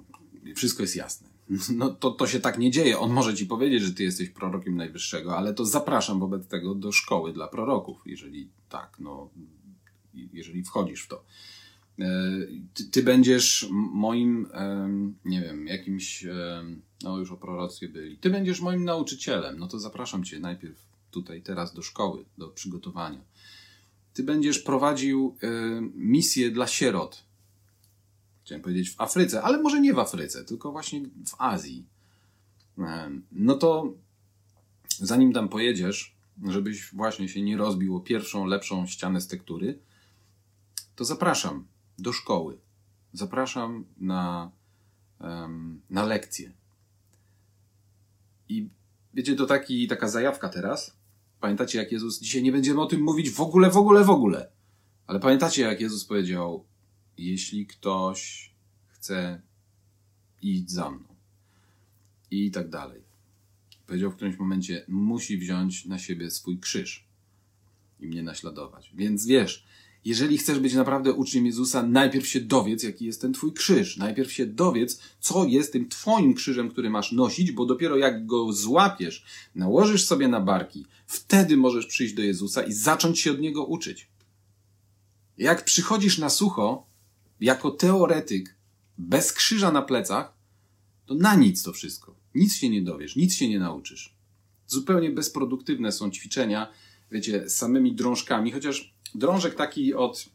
wszystko jest jasne. No to, to się tak nie dzieje. On może ci powiedzieć, że ty jesteś prorokiem najwyższego, ale to zapraszam wobec tego do szkoły dla proroków, jeżeli tak, no, jeżeli wchodzisz w to. E, ty, ty będziesz moim, nie wiem, jakimś, no już o proroctwie byli, ty będziesz moim nauczycielem, no to zapraszam cię najpierw tutaj, teraz do szkoły, do przygotowania. Ty będziesz prowadził misję dla sierot, chciałem powiedzieć w Afryce, ale może nie w Afryce, tylko właśnie w Azji. No to zanim tam pojedziesz, żebyś właśnie się nie rozbił o pierwszą, lepszą ścianę z tektury, to zapraszam do szkoły. Zapraszam na, na lekcje. I wiecie, to taki, taka zajawka teraz. Pamiętacie, jak Jezus, dzisiaj nie będziemy o tym mówić w ogóle, w ogóle, w ogóle. Ale pamiętacie, jak Jezus powiedział, jeśli ktoś chce iść za mną i tak dalej. Powiedział w którymś momencie, musi wziąć na siebie swój krzyż i mnie naśladować. Więc wiesz, jeżeli chcesz być naprawdę uczniem Jezusa, najpierw się dowiedz, jaki jest ten twój krzyż. Najpierw się dowiedz, co jest tym twoim krzyżem, który masz nosić, bo dopiero jak go złapiesz, nałożysz sobie na barki, wtedy możesz przyjść do Jezusa i zacząć się od niego uczyć. Jak przychodzisz na sucho, jako teoretyk, bez krzyża na plecach, to na nic to wszystko. Nic się nie dowiesz, nic się nie nauczysz. Zupełnie bezproduktywne są ćwiczenia, wiecie, z samymi drążkami, chociaż drążek taki od,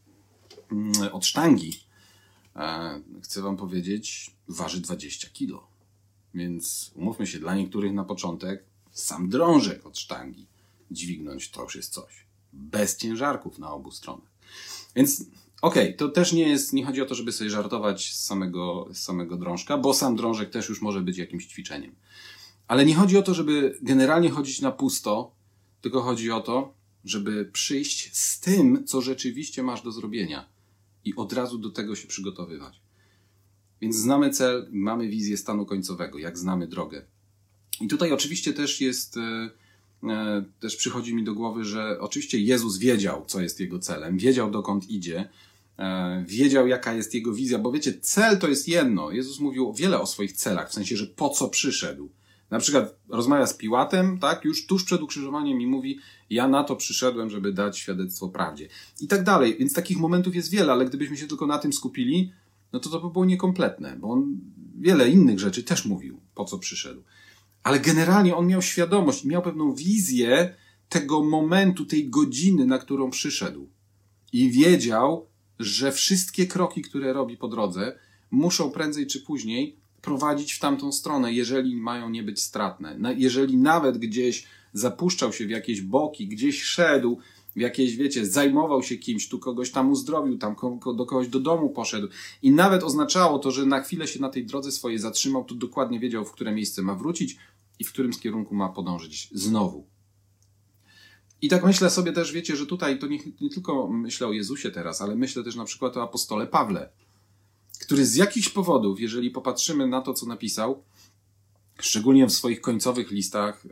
mm, od sztangi, e, chcę wam powiedzieć, waży 20 kilo. Więc umówmy się, dla niektórych na początek sam drążek od sztangi dźwignąć to już jest coś. Bez ciężarków na obu stronach. Więc Okej, okay, to też nie jest, nie chodzi o to, żeby sobie żartować z samego, z samego drążka, bo sam drążek też już może być jakimś ćwiczeniem. Ale nie chodzi o to, żeby generalnie chodzić na pusto, tylko chodzi o to, żeby przyjść z tym, co rzeczywiście masz do zrobienia i od razu do tego się przygotowywać. Więc znamy cel, mamy wizję stanu końcowego, jak znamy drogę. I tutaj oczywiście też jest, e, e, też przychodzi mi do głowy, że oczywiście Jezus wiedział, co jest jego celem, wiedział dokąd idzie, wiedział jaka jest jego wizja, bo wiecie, cel to jest jedno. Jezus mówił wiele o swoich celach, w sensie, że po co przyszedł. Na przykład rozmawia z Piłatem, tak, już tuż przed ukrzyżowaniem i mówi, ja na to przyszedłem, żeby dać świadectwo prawdzie. I tak dalej. Więc takich momentów jest wiele, ale gdybyśmy się tylko na tym skupili, no to to by było niekompletne, bo on wiele innych rzeczy też mówił, po co przyszedł. Ale generalnie on miał świadomość, miał pewną wizję tego momentu, tej godziny, na którą przyszedł. I wiedział, że wszystkie kroki, które robi po drodze, muszą prędzej czy później prowadzić w tamtą stronę, jeżeli mają nie być stratne. Jeżeli nawet gdzieś zapuszczał się w jakieś boki, gdzieś szedł, w jakieś, wiecie, zajmował się kimś, tu kogoś tam uzdrowił, tam do kogoś do domu poszedł i nawet oznaczało to, że na chwilę się na tej drodze swojej zatrzymał, to dokładnie wiedział, w które miejsce ma wrócić i w którym z kierunku ma podążyć znowu. I tak myślę sobie też, wiecie, że tutaj to nie, nie tylko myślę o Jezusie teraz, ale myślę też na przykład o apostole Pawle, który z jakichś powodów, jeżeli popatrzymy na to, co napisał, szczególnie w swoich końcowych listach,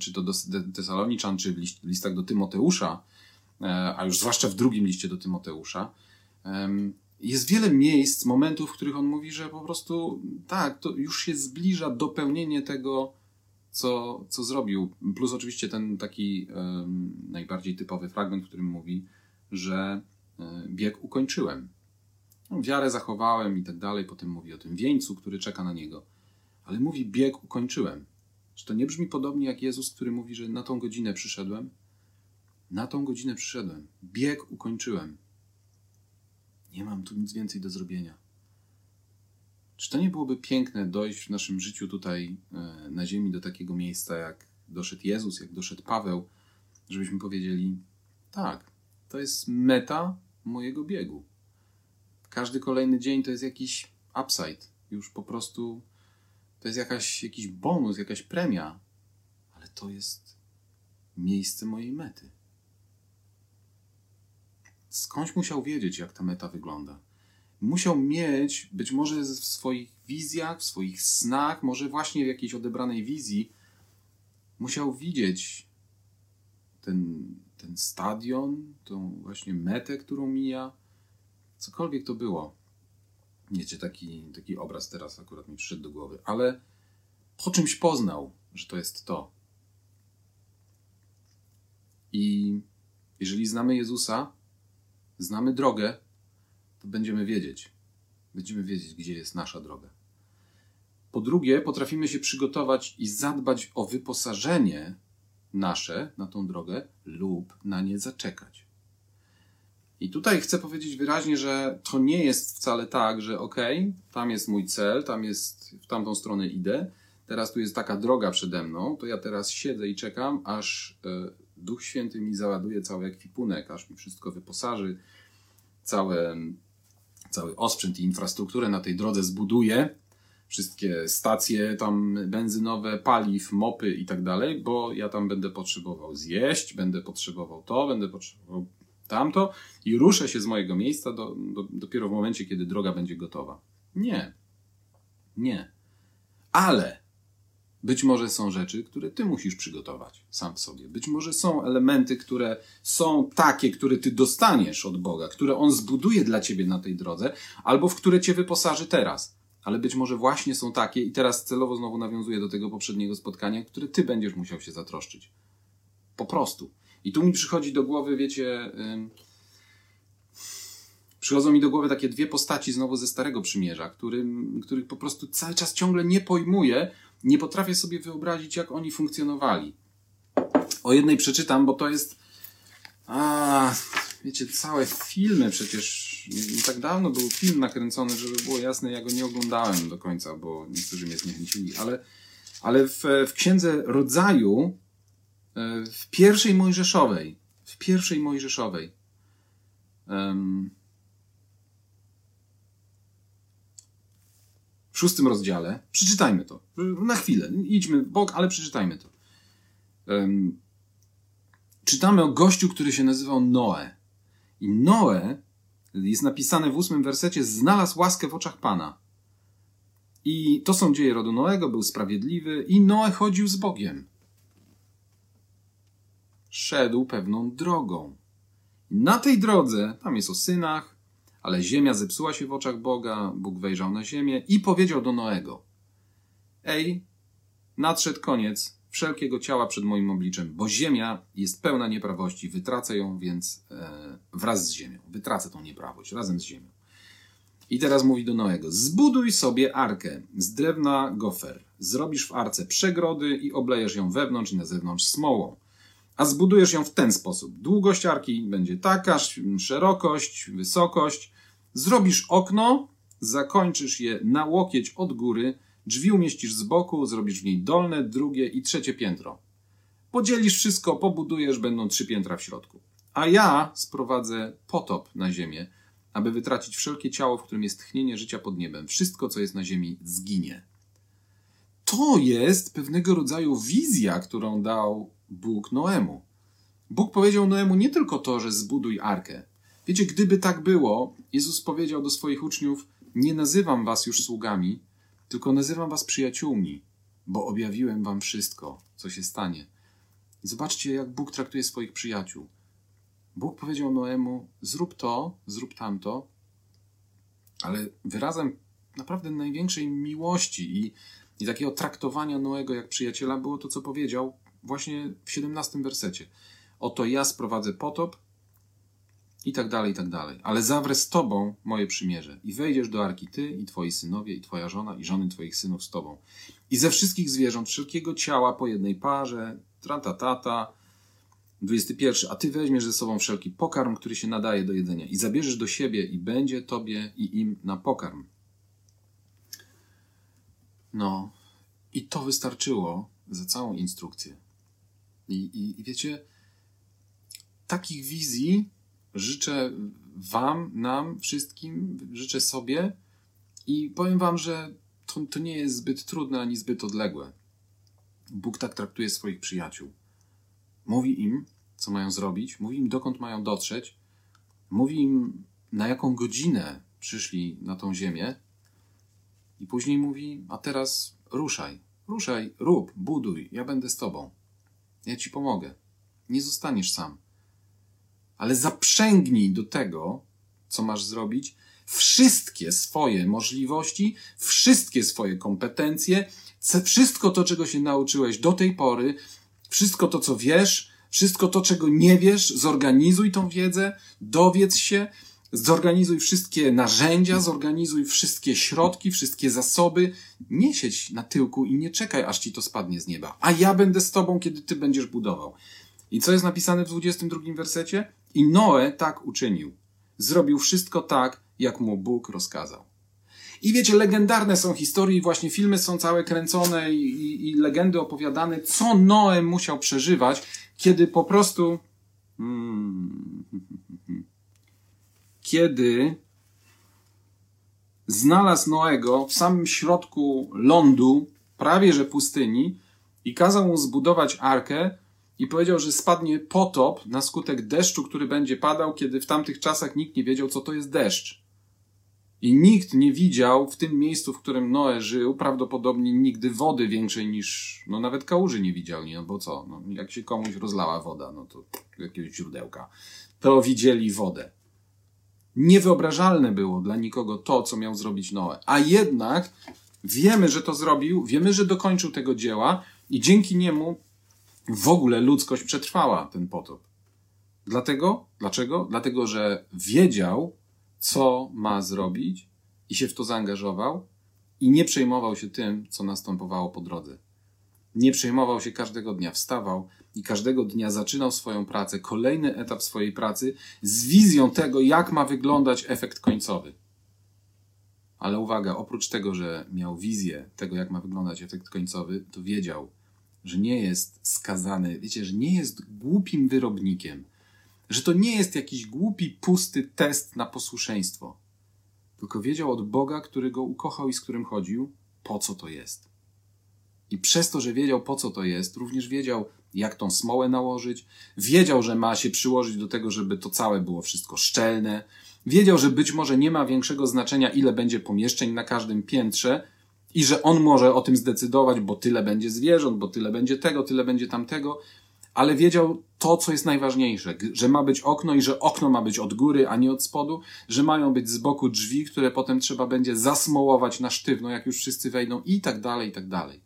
czy to do Tesaloniczan, czy w listach do Tymoteusza, e, a już zwłaszcza w drugim liście do Tymoteusza, jest wiele miejsc, momentów, w których on mówi, że po prostu tak, to już się zbliża dopełnienie tego, co, co zrobił. Plus oczywiście ten taki najbardziej typowy fragment, w którym mówi, że e, bieg ukończyłem. Wiarę zachowałem i tak dalej. Potem mówi o tym wieńcu, który czeka na niego ale mówi bieg ukończyłem. Czy to nie brzmi podobnie jak Jezus, który mówi, że na tą godzinę przyszedłem? Na tą godzinę przyszedłem. Bieg ukończyłem. Nie mam tu nic więcej do zrobienia. Czy to nie byłoby piękne dojść w naszym życiu tutaj e, na ziemi do takiego miejsca, jak doszedł Jezus, jak doszedł Paweł, żebyśmy powiedzieli: tak, to jest meta mojego biegu. Każdy kolejny dzień to jest jakiś upside. Już po prostu to jest jakaś, jakiś bonus, jakaś premia, ale to jest miejsce mojej mety. Skądś musiał wiedzieć, jak ta meta wygląda. Musiał mieć, być może w swoich wizjach, w swoich snach, może właśnie w jakiejś odebranej wizji, musiał widzieć ten, ten stadion, tą właśnie metę, którą mija, cokolwiek to było. Wiecie, taki, taki obraz teraz akurat mi przyszedł do głowy, ale po czymś poznał, że to jest to. I jeżeli znamy Jezusa, znamy drogę, to będziemy wiedzieć. Będziemy wiedzieć, gdzie jest nasza droga. Po drugie, potrafimy się przygotować i zadbać o wyposażenie nasze na tą drogę lub na nie zaczekać. I tutaj chcę powiedzieć wyraźnie, że to nie jest wcale tak, że ok, tam jest mój cel, tam jest, w tamtą stronę idę, teraz tu jest taka droga przede mną, to ja teraz siedzę i czekam, aż e, Duch Święty mi załaduje cały ekwipunek, aż mi wszystko wyposaży, całe, cały osprzęt i infrastrukturę na tej drodze zbuduje, wszystkie stacje tam benzynowe, paliw, mopy i tak dalej, bo ja tam będę potrzebował zjeść, będę potrzebował to, będę potrzebował tamto i ruszę się z mojego miejsca do, do, dopiero w momencie, kiedy droga będzie gotowa. Nie. Nie. Ale być może są rzeczy, które ty musisz przygotować sam w sobie. Być może są elementy, które są takie, które ty dostaniesz od Boga, które On zbuduje dla ciebie na tej drodze, albo w które cię wyposaży teraz. Ale być może właśnie są takie, i teraz celowo znowu nawiązuję do tego poprzedniego spotkania, które ty będziesz musiał się zatroszczyć. Po prostu. I tu mi przychodzi do głowy, wiecie, przychodzą mi do głowy takie dwie postaci znowu ze Starego Przymierza, którym, których po prostu cały czas ciągle nie pojmuję, nie potrafię sobie wyobrazić, jak oni funkcjonowali. O jednej przeczytam, bo to jest. A, wiecie, całe filmy przecież. Nie, tak dawno był film nakręcony, żeby było jasne, ja go nie oglądałem do końca, bo niektórzy mnie zniechęcili, ale, ale w, w księdze rodzaju E, w pierwszej Mojżeszowej, w pierwszej Mojżeszowej, w szóstym rozdziale, przeczytajmy to, na chwilę, idźmy w bok, ale przeczytajmy to. czytamy o gościu, który się nazywał Noe. I Noe, jest napisane w ósmym wersecie, znalazł łaskę w oczach Pana. I to są dzieje rodu Noego, był sprawiedliwy i Noe chodził z Bogiem. Szedł pewną drogą. I na tej drodze, tam jest o synach, ale ziemia zepsuła się w oczach Boga, Bóg wejrzał na ziemię i powiedział do Noego: Ej, nadszedł koniec wszelkiego ciała przed moim obliczem, bo ziemia jest pełna nieprawości, wytracę ją więc e, wraz z ziemią. Wytracę tą nieprawość razem z ziemią. I teraz mówi do Noego: Zbuduj sobie arkę z drewna gofer. Zrobisz w arce przegrody i oblejesz ją wewnątrz i na zewnątrz smołą. A zbudujesz ją w ten sposób. Długość arki będzie taka, szerokość, wysokość. Zrobisz okno, zakończysz je na łokieć od góry, drzwi umieścisz z boku, zrobisz w niej dolne, drugie i trzecie piętro. Podzielisz wszystko, pobudujesz, będą trzy piętra w środku. A ja sprowadzę potop na ziemię, aby wytracić wszelkie ciało, w którym jest tchnienie życia pod niebem. Wszystko, co jest na ziemi, zginie. To jest pewnego rodzaju wizja, którą dał Bóg Noemu. Bóg powiedział Noemu nie tylko to, że zbuduj arkę. Wiecie, gdyby tak było, Jezus powiedział do swoich uczniów: Nie nazywam was już sługami, tylko nazywam was przyjaciółmi, bo objawiłem wam wszystko, co się stanie. I zobaczcie, jak Bóg traktuje swoich przyjaciół. Bóg powiedział Noemu: Zrób to, zrób tamto, ale wyrazem naprawdę największej miłości i, i takiego traktowania Noego jak przyjaciela było to, co powiedział właśnie w 17 wersecie. Oto ja sprowadzę potop i tak dalej, i tak dalej. Ale zawrę z tobą moje przymierze i wejdziesz do arki ty i twoi synowie i twoja żona i żony twoich synów z tobą. I ze wszystkich zwierząt, wszelkiego ciała po jednej parze, tata 21. A ty weźmiesz ze sobą wszelki pokarm, który się nadaje do jedzenia i zabierzesz do siebie i będzie tobie i im na pokarm. No, i to wystarczyło za całą instrukcję. I, i, i wiecie, takich wizji życzę Wam, nam, wszystkim, życzę sobie i powiem Wam, że to, to nie jest zbyt trudne ani zbyt odległe. Bóg tak traktuje swoich przyjaciół. Mówi im, co mają zrobić, mówi im, dokąd mają dotrzeć, mówi im, na jaką godzinę przyszli na tą ziemię, i później mówi: A teraz ruszaj, ruszaj, rób, buduj, ja będę z tobą. Ja ci pomogę. Nie zostaniesz sam. Ale zaprzęgnij do tego, co masz zrobić, wszystkie swoje możliwości, wszystkie swoje kompetencje, wszystko to, czego się nauczyłeś do tej pory, wszystko to, co wiesz, wszystko to, czego nie wiesz, zorganizuj tą wiedzę, dowiedz się, zorganizuj wszystkie narzędzia, zorganizuj wszystkie środki, wszystkie zasoby. Nie siedź na tyłku i nie czekaj, aż ci to spadnie z nieba. A ja będę z tobą, kiedy ty będziesz budował. I co jest napisane w 22 wersecie? I Noe tak uczynił. Zrobił wszystko tak, jak mu Bóg rozkazał. I wiecie, legendarne są historie, właśnie filmy są całe kręcone i, i, i legendy opowiadane, co Noe musiał przeżywać, kiedy po prostu. Hmm, kiedy znalazł Noego w samym środku lądu, prawie że pustyni, i kazał mu zbudować arkę, i powiedział, że spadnie potop na skutek deszczu, który będzie padał, kiedy w tamtych czasach nikt nie wiedział, co to jest deszcz. I nikt nie widział w tym miejscu, w którym Noe żył, prawdopodobnie nigdy wody większej niż, no nawet kałuży nie widział, no bo co, no, jak się komuś rozlała woda, no to jakiegoś źródełka, to widzieli wodę. Niewyobrażalne było dla nikogo to, co miał zrobić Noe. A jednak wiemy, że to zrobił, wiemy, że dokończył tego dzieła i dzięki niemu w ogóle ludzkość przetrwała ten potop. Dlatego, dlaczego? Dlatego, że wiedział, co ma zrobić i się w to zaangażował i nie przejmował się tym, co następowało po drodze. Nie przejmował się każdego dnia, wstawał i każdego dnia zaczynał swoją pracę, kolejny etap swojej pracy z wizją tego, jak ma wyglądać efekt końcowy. Ale uwaga, oprócz tego, że miał wizję tego, jak ma wyglądać efekt końcowy, to wiedział, że nie jest skazany, wiecie, że nie jest głupim wyrobnikiem, że to nie jest jakiś głupi, pusty test na posłuszeństwo, tylko wiedział od Boga, który go ukochał i z którym chodził, po co to jest. I przez to, że wiedział, po co to jest, również wiedział, jak tą smołę nałożyć, wiedział, że ma się przyłożyć do tego, żeby to całe było wszystko szczelne, wiedział, że być może nie ma większego znaczenia, ile będzie pomieszczeń na każdym piętrze i że on może o tym zdecydować, bo tyle będzie zwierząt, bo tyle będzie tego, tyle będzie tamtego, ale wiedział to, co jest najważniejsze, że ma być okno i że okno ma być od góry, a nie od spodu, że mają być z boku drzwi, które potem trzeba będzie zasmołować na sztywno, jak już wszyscy wejdą i tak dalej, i tak dalej.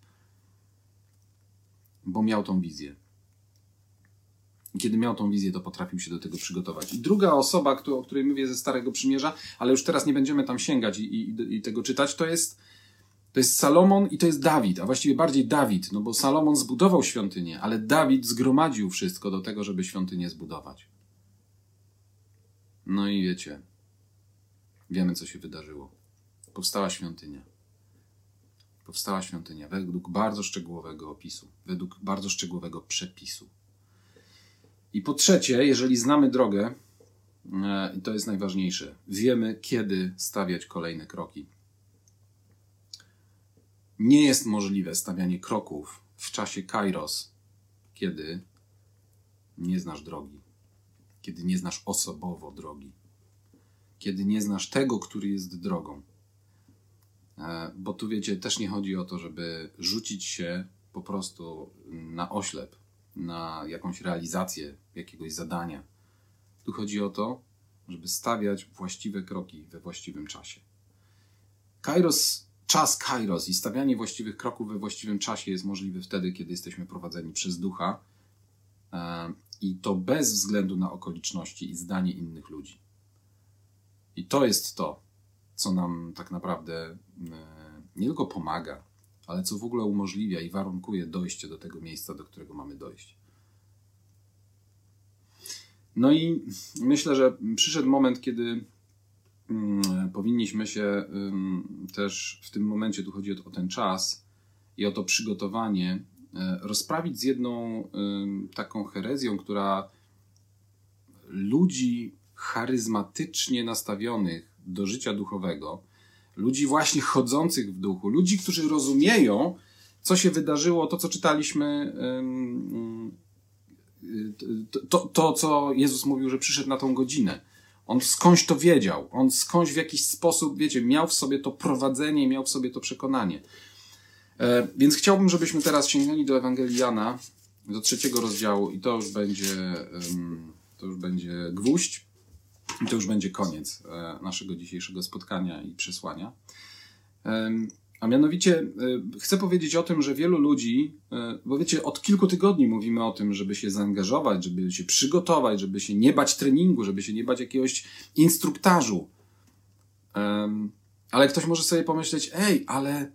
Bo miał tą wizję. I kiedy miał tą wizję, to potrafił się do tego przygotować. I druga osoba, o której mówię ze Starego Przymierza, ale już teraz nie będziemy tam sięgać i, i, i tego czytać, to jest to jest Salomon i to jest Dawid, a właściwie bardziej Dawid, no bo Salomon zbudował świątynię, ale Dawid zgromadził wszystko do tego, żeby świątynię zbudować. No i wiecie, wiemy co się wydarzyło. Powstała świątynia. Powstała świątynia według bardzo szczegółowego opisu, według bardzo szczegółowego przepisu. I po trzecie, jeżeli znamy drogę, e, i to jest najważniejsze, wiemy kiedy stawiać kolejne kroki nie jest możliwe stawianie kroków w czasie kairos, kiedy nie znasz drogi, kiedy nie znasz osobowo drogi, kiedy nie znasz tego, który jest drogą. E, bo tu wiecie, też nie chodzi o to, żeby rzucić się po prostu na oślep, na jakąś realizację jakiegoś zadania. Tu chodzi o to, żeby stawiać właściwe kroki we właściwym czasie. Kairos czas kairos i stawianie właściwych kroków we właściwym czasie jest możliwy wtedy, kiedy jesteśmy prowadzeni przez ducha e, i to bez względu na okoliczności i zdanie innych ludzi. I to jest to, co nam tak naprawdę e, nie tylko pomaga, ale co w ogóle umożliwia i warunkuje dojście do tego miejsca, do którego mamy dojść. No i myślę, że przyszedł moment, kiedy powinniśmy się też w tym momencie, tu chodzi o ten czas i o to przygotowanie, e, rozprawić z jedną taką herezją, która ludzi charyzmatycznie nastawionych do życia duchowego, ludzi właśnie chodzących w duchu, ludzi, którzy rozumieją, co się wydarzyło, to co czytaliśmy, to, to co Jezus mówił, że przyszedł na tą godzinę on skądś to wiedział, on skądś w jakiś sposób, wiecie, miał w sobie to prowadzenie, miał w sobie to przekonanie. E, więc chciałbym, żebyśmy teraz sięgnęli do Ewangelii Jana, do trzeciego rozdziału i to już będzie, to już będzie gwóźdź i to już będzie koniec e, naszego dzisiejszego spotkania i przesłania. A mianowicie y, chcę powiedzieć o tym, że wielu ludzi, y, bo wiecie, od kilku tygodni mówimy o tym, żeby się zaangażować, żeby się przygotować, żeby się nie bać treningu, żeby się nie bać jakiegoś instruktażu. Ale ktoś może sobie pomyśleć, ej, ale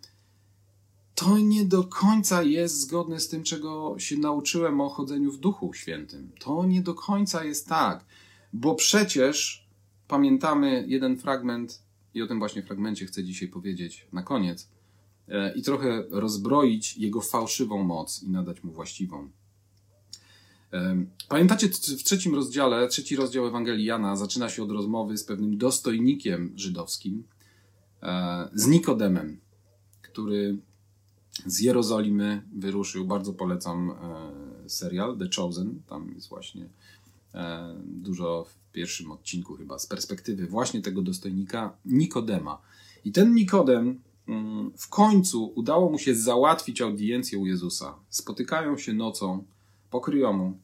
to nie do końca jest zgodne z tym, czego się nauczyłem o chodzeniu w Duchu Świętym. To nie do końca jest tak, bo przecież pamiętamy jeden fragment i o tym właśnie fragmencie chcę dzisiaj powiedzieć na koniec, i trochę rozbroić jego fałszywą moc i nadać mu właściwą. E, pamiętacie, w trzecim rozdziale, trzeci rozdział Ewangelii Jana zaczyna się od rozmowy z pewnym dostojnikiem żydowskim, e, z Nikodemem, który z Jerozolimy wyruszył. Bardzo polecam serial The Chosen. Tam jest właśnie dużo pierwszym odcinku chyba, z perspektywy właśnie tego dostojnika Nikodema. I ten Nikodem w końcu udało mu się załatwić audiencję u Jezusa. Spotykają się nocą po kryjomu.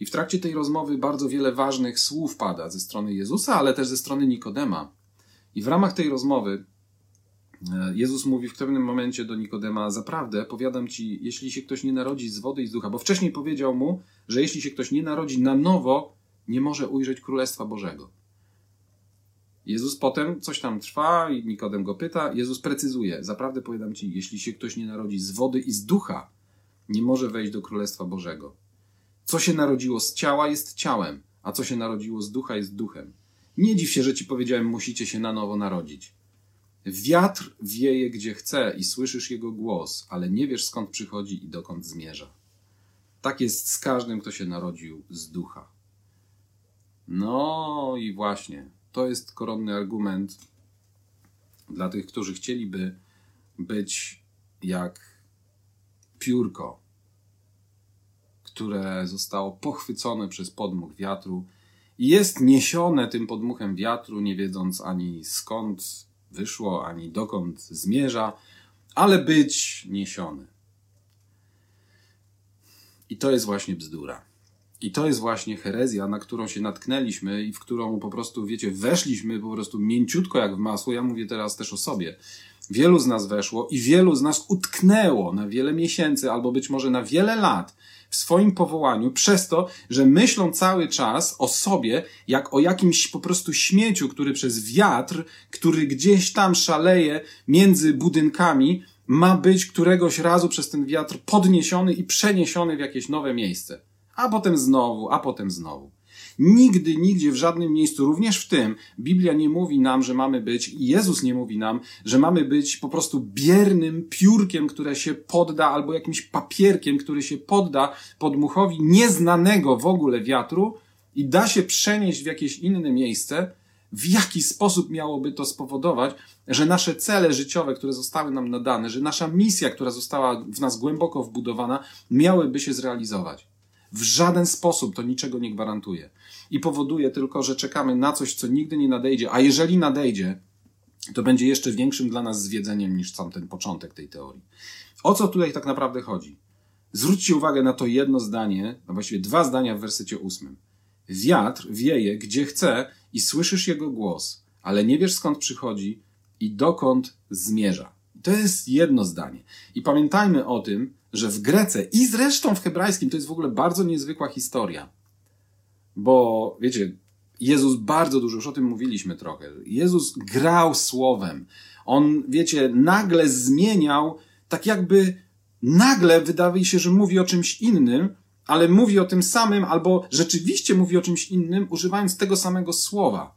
I w trakcie tej rozmowy bardzo wiele ważnych słów pada ze strony Jezusa, ale też ze strony Nikodema. I w ramach tej rozmowy e, Jezus mówi w pewnym momencie do Nikodema: Zaprawdę, powiadam ci, jeśli się ktoś nie narodzi z wody i z ducha, bo wcześniej powiedział mu, że jeśli się ktoś nie narodzi na nowo, nie może ujrzeć Królestwa Bożego. Jezus potem coś tam trwa i Nikodem go pyta. Jezus precyzuje: Zaprawdę powiadam ci, jeśli się ktoś nie narodzi z wody i z ducha, nie może wejść do Królestwa Bożego. Co się narodziło z ciała jest ciałem, a co się narodziło z ducha jest duchem. Nie dziw się, że ci powiedziałem, musicie się na nowo narodzić. Wiatr wieje gdzie chce i słyszysz jego głos, ale nie wiesz skąd przychodzi i dokąd zmierza. Tak jest z każdym, kto się narodził z ducha. No i właśnie, to jest koronny argument dla tych, którzy chcieliby być jak piórko, które zostało pochwycone przez podmuch wiatru i jest niesione tym podmuchem wiatru, nie wiedząc ani skąd wyszło, ani dokąd zmierza, ale być niesione. I to jest właśnie bzdura. I to jest właśnie herezja, na którą się natknęliśmy i w którą po prostu, wiecie, weszliśmy po prostu mięciutko jak w masło. Ja mówię teraz też o sobie. Wielu z nas weszło i wielu z nas utknęło na wiele miesięcy albo być może na wiele lat w swoim powołaniu przez to, że myślą cały czas o sobie jak o jakimś po prostu śmieciu, który przez wiatr, który gdzieś tam szaleje między budynkami, ma być któregoś razu przez ten wiatr podniesiony i przeniesiony w jakieś nowe miejsce. A potem znowu, a potem znowu. Nigdy, nigdzie, w żadnym miejscu, również w tym, Biblia nie mówi nam, że mamy być, i Jezus nie mówi nam, że mamy być po prostu biernym piórkiem, które się podda, albo jakimś papierkiem, który się podda podmuchowi nieznanego w ogóle wiatru i da się przenieść w jakieś inne miejsce. W jaki sposób miałoby to spowodować, że nasze cele życiowe, które zostały nam nadane, że nasza misja, która została w nas głęboko wbudowana, miałyby się zrealizować? W żaden sposób to niczego nie gwarantuje. I powoduje tylko, że czekamy na coś, co nigdy nie nadejdzie, a jeżeli nadejdzie, to będzie jeszcze większym dla nas zwiedzeniem niż sam ten początek tej teorii. O co tutaj tak naprawdę chodzi? Zwróćcie uwagę na to jedno zdanie, a właściwie dwa zdania w wersecie ósmym. Wiatr wieje gdzie chce i słyszysz jego głos, ale nie wiesz skąd przychodzi i dokąd zmierza. To jest jedno zdanie. I pamiętajmy o tym, że w Grece i zresztą w hebrajskim to jest w ogóle bardzo niezwykła historia. Bo wiecie, Jezus bardzo dużo, już o tym mówiliśmy trochę. Jezus grał słowem. On, wiecie, nagle zmieniał, tak jakby nagle wydaje się, że mówi o czymś innym, ale mówi o tym samym, albo rzeczywiście mówi o czymś innym, używając tego samego słowa.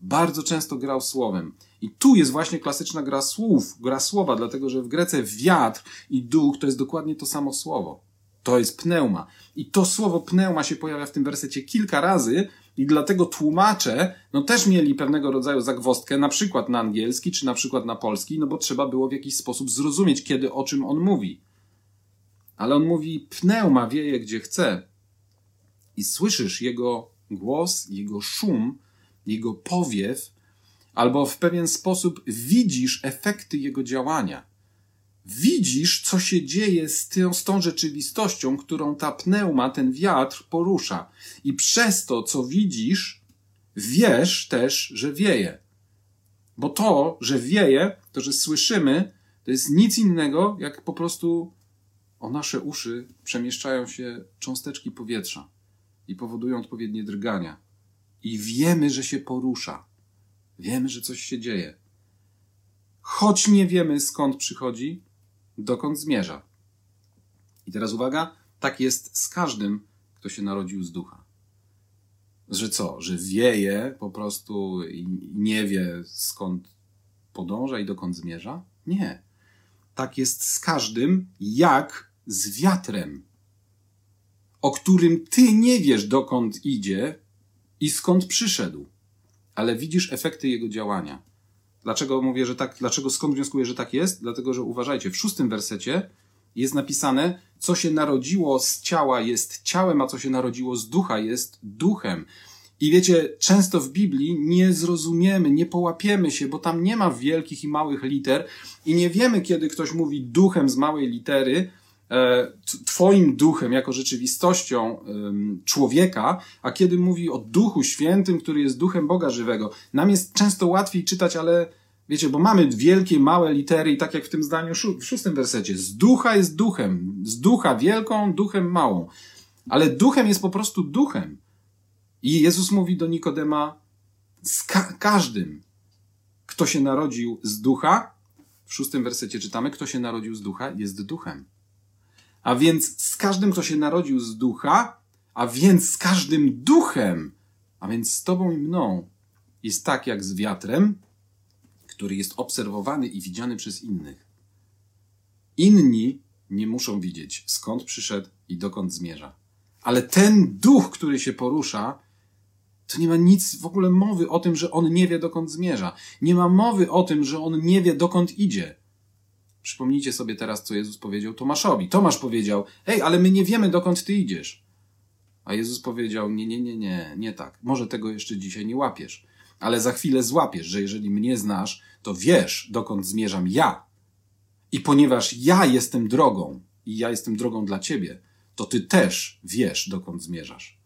Bardzo często grał słowem. I tu jest właśnie klasyczna gra słów, gra słowa, dlatego że w Grece wiatr i duch to jest dokładnie to samo słowo. To jest pneuma. I to słowo pneuma się pojawia w tym wersecie kilka razy i dlatego tłumacze, no też mieli pewnego rodzaju zagwostkę, na przykład na angielski, czy na przykład na polski, no bo trzeba było w jakiś sposób zrozumieć, kiedy o czym on mówi. Ale on mówi, pneuma wieje gdzie chce. I słyszysz jego głos, jego szum, jego powiew, albo w pewien sposób widzisz efekty jego działania. Widzisz, co się dzieje z, tą, z tą rzeczywistością, którą ta pneuma, ten wiatr porusza. I przez to, co widzisz, wiesz też, że wieje. Bo to, że wieje, to, że słyszymy, to jest nic innego, jak po prostu o nasze uszy przemieszczają się cząsteczki powietrza i powodują odpowiednie drgania. I wiemy, że się porusza. Wiemy, że coś się dzieje. Choć nie wiemy skąd przychodzi, dokąd zmierza. I teraz uwaga, tak jest z każdym, kto się narodził z ducha. Że co? Że wieje po prostu i nie wie skąd podąża i dokąd zmierza? Nie. Tak jest z każdym, jak z wiatrem, o którym ty nie wiesz dokąd idzie i skąd przyszedł ale widzisz efekty jego działania. Dlaczego mówię, że tak, dlaczego skąd wnioskuję, że tak jest? Dlatego, że uważajcie, w szóstym wersecie jest napisane, co się narodziło z ciała jest ciałem, a co się narodziło z ducha jest duchem. I wiecie, często w Biblii nie zrozumiemy, nie połapiemy się, bo tam nie ma wielkich i małych liter i nie wiemy, kiedy ktoś mówi duchem z małej litery, twoim duchem jako rzeczywistością człowieka, a kiedy mówi o Duchu Świętym, który jest duchem Boga żywego. Nam jest często łatwiej czytać, ale wiecie, bo mamy wielkie, małe litery i tak jak w tym zdaniu w szóstym wersecie. Z ducha jest duchem, z ducha wielką, duchem małą. Ale duchem jest po prostu duchem. I Jezus mówi do Nikodema, z ka każdym, kto się narodził z ducha, w szóstym wersecie czytamy, kto się narodził z ducha, jest duchem. A więc z każdym, kto się narodził z ducha, a więc z każdym duchem, a więc z tobą i mną, jest tak jak z wiatrem, który jest obserwowany i widziany przez innych. Inni nie muszą widzieć, skąd przyszedł i dokąd zmierza. Ale ten duch, który się porusza, to nie ma nic w ogóle mowy o tym, że on nie wie, dokąd zmierza. Nie ma mowy o tym, że on nie wie, dokąd idzie. Przypomnijcie sobie teraz, co Jezus powiedział Tomaszowi. Tomasz powiedział, hej, ale my nie wiemy, dokąd ty idziesz. A Jezus powiedział, nie, nie, nie, nie, nie tak. Może tego jeszcze dzisiaj nie łapiesz, ale za chwilę złapiesz, że jeżeli mnie znasz, to wiesz, dokąd zmierzam ja. I ponieważ ja jestem drogą i ja jestem drogą dla ciebie, to ty też wiesz, dokąd zmierzasz.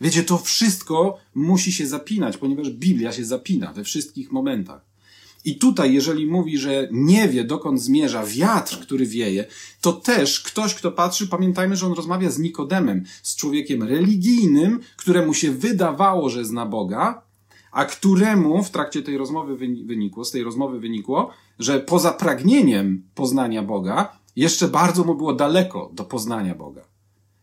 Wiecie, to wszystko musi się zapinać, ponieważ Biblia się zapina we wszystkich momentach. I tutaj, jeżeli mówi, że nie wie, dokąd zmierza wiatr, który wieje, to też ktoś, kto patrzy, pamiętajmy, że on rozmawia z Nikodemem, z człowiekiem religijnym, któremu się wydawało, że zna Boga, a któremu w trakcie tej rozmowy wynikło, z tej rozmowy wynikło, że poza pragnieniem poznania Boga, jeszcze bardzo mu było daleko do poznania Boga.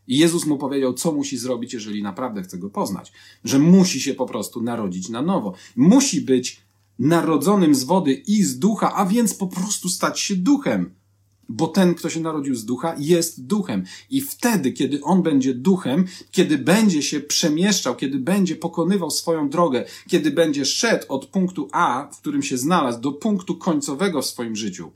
I Jezus mu powiedział, co musi zrobić, jeżeli naprawdę chce go poznać. Że musi się po prostu narodzić na nowo. Musi być narodzonym z wody i z ducha, a więc po prostu stać się duchem. Bo ten, kto się narodził z ducha, jest duchem. I wtedy, kiedy on będzie duchem, kiedy będzie się przemieszczał, kiedy będzie pokonywał swoją drogę, kiedy będzie szedł od punktu A, w którym się znalazł, do punktu końcowego w swoim życiu,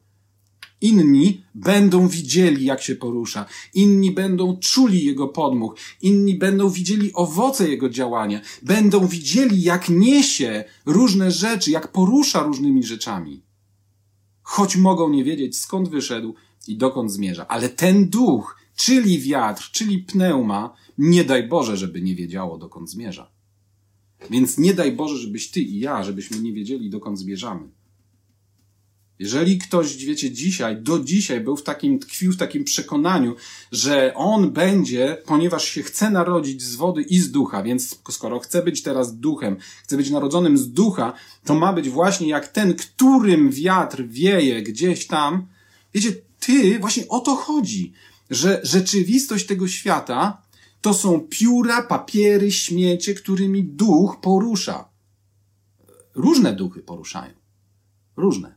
Inni będą widzieli, jak się porusza, inni będą czuli jego podmuch, inni będą widzieli owoce jego działania, będą widzieli, jak niesie różne rzeczy, jak porusza różnymi rzeczami. Choć mogą nie wiedzieć, skąd wyszedł i dokąd zmierza. Ale ten duch, czyli wiatr, czyli pneuma, nie daj Boże, żeby nie wiedziało, dokąd zmierza. Więc nie daj Boże, żebyś ty i ja, żebyśmy nie wiedzieli, dokąd zmierzamy. Jeżeli ktoś, wiecie, dzisiaj, do dzisiaj był w takim, tkwił w takim przekonaniu, że on będzie, ponieważ się chce narodzić z wody i z ducha, więc skoro chce być teraz duchem, chce być narodzonym z ducha, to ma być właśnie jak ten, którym wiatr wieje gdzieś tam. Wiecie, ty, właśnie o to chodzi, że rzeczywistość tego świata to są pióra, papiery, śmiecie, którymi duch porusza. Różne duchy poruszają. Różne.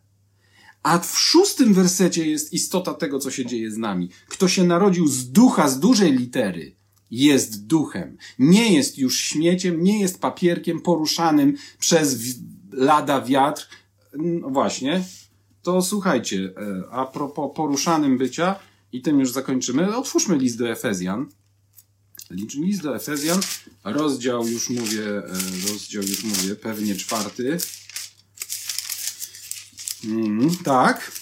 A w szóstym wersecie jest istota tego, co się dzieje z nami. Kto się narodził z ducha, z dużej litery, jest duchem. Nie jest już śmieciem, nie jest papierkiem poruszanym przez lada wiatr. No właśnie. To słuchajcie, e, a propos poruszanym bycia, i tym już zakończymy, otwórzmy list do Efezjan. List do Efezjan, rozdział już mówię, e, rozdział już mówię, pewnie czwarty. Mm, tak.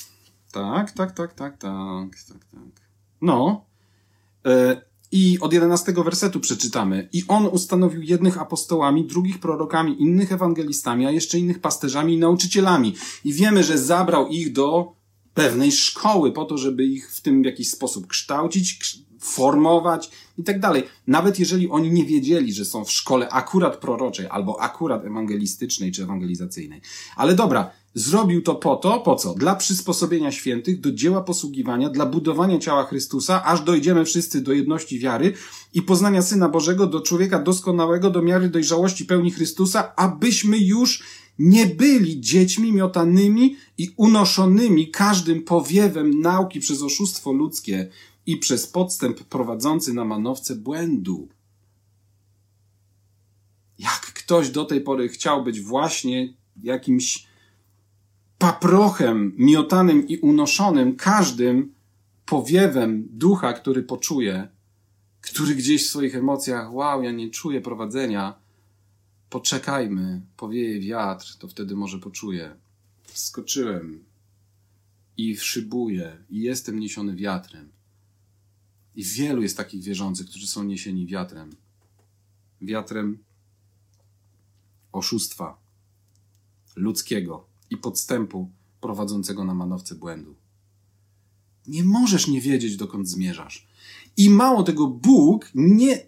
Tak, tak, tak, tak, tak, tak, tak. No. E, I od jedenastego wersetu przeczytamy. I on ustanowił jednych apostołami, drugich prorokami, innych ewangelistami, a jeszcze innych pasterzami i nauczycielami. I wiemy, że zabrał ich do pewnej szkoły po to, żeby ich w tym w jakiś sposób kształcić, formować i tak dalej. Nawet jeżeli oni nie wiedzieli, że są w szkole akurat proroczej albo akurat ewangelistycznej czy ewangelizacyjnej. Ale dobra, Zrobił to po to, po co? Dla przysposobienia świętych do dzieła posługiwania, dla budowania ciała Chrystusa, aż dojdziemy wszyscy do jedności wiary i poznania Syna Bożego, do człowieka doskonałego, do miary dojrzałości pełni Chrystusa, abyśmy już nie byli dziećmi miotanymi i unoszonymi każdym powiewem nauki przez oszustwo ludzkie i przez podstęp prowadzący na manowce błędu. Jak ktoś do tej pory chciał być właśnie jakimś paprochem miotanym i unoszonym każdym powiewem ducha, który poczuje, który gdzieś w swoich emocjach, wow, ja nie czuję prowadzenia, poczekajmy, powieje wiatr, to wtedy może poczuję. Skoczyłem i szybuję i jestem niesiony wiatrem. I wielu jest takich wierzących, którzy są niesieni wiatrem. Wiatrem oszustwa ludzkiego, i podstępu prowadzącego na manowce błędu. Nie możesz nie wiedzieć, dokąd zmierzasz. I mało tego, Bóg nie,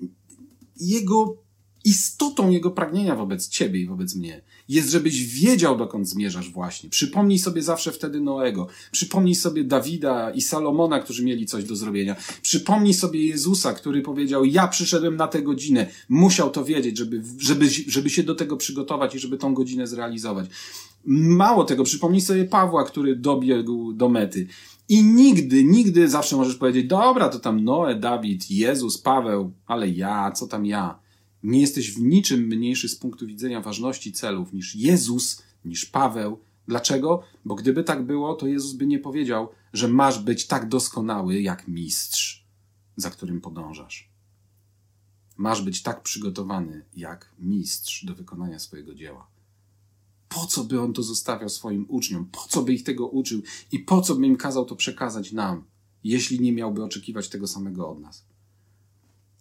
jego istotą jego pragnienia wobec ciebie i wobec mnie jest, żebyś wiedział, dokąd zmierzasz właśnie. Przypomnij sobie zawsze wtedy Noego. Przypomnij sobie Dawida i Salomona, którzy mieli coś do zrobienia. Przypomnij sobie Jezusa, który powiedział, ja przyszedłem na tę godzinę. Musiał to wiedzieć, żeby, żeby, żeby się do tego przygotować i żeby tą godzinę zrealizować. Mało tego, przypomnij sobie Pawła, który dobiegł do mety. I nigdy, nigdy zawsze możesz powiedzieć, dobra, to tam Noe, Dawid, Jezus, Paweł, ale ja, co tam ja? Nie jesteś w niczym mniejszy z punktu widzenia ważności celów niż Jezus, niż Paweł, Dlaczego? Bo gdyby tak było, to Jezus by nie powiedział, że masz być tak doskonały jak mistrz, za którym podążasz. Masz być tak przygotowany jak mistrz do wykonania swojego dzieła. Po co by on to zostawiał swoim uczniom? Po co by ich tego uczył? I po co by im kazał to przekazać nam, jeśli nie miałby oczekiwać tego samego od nas?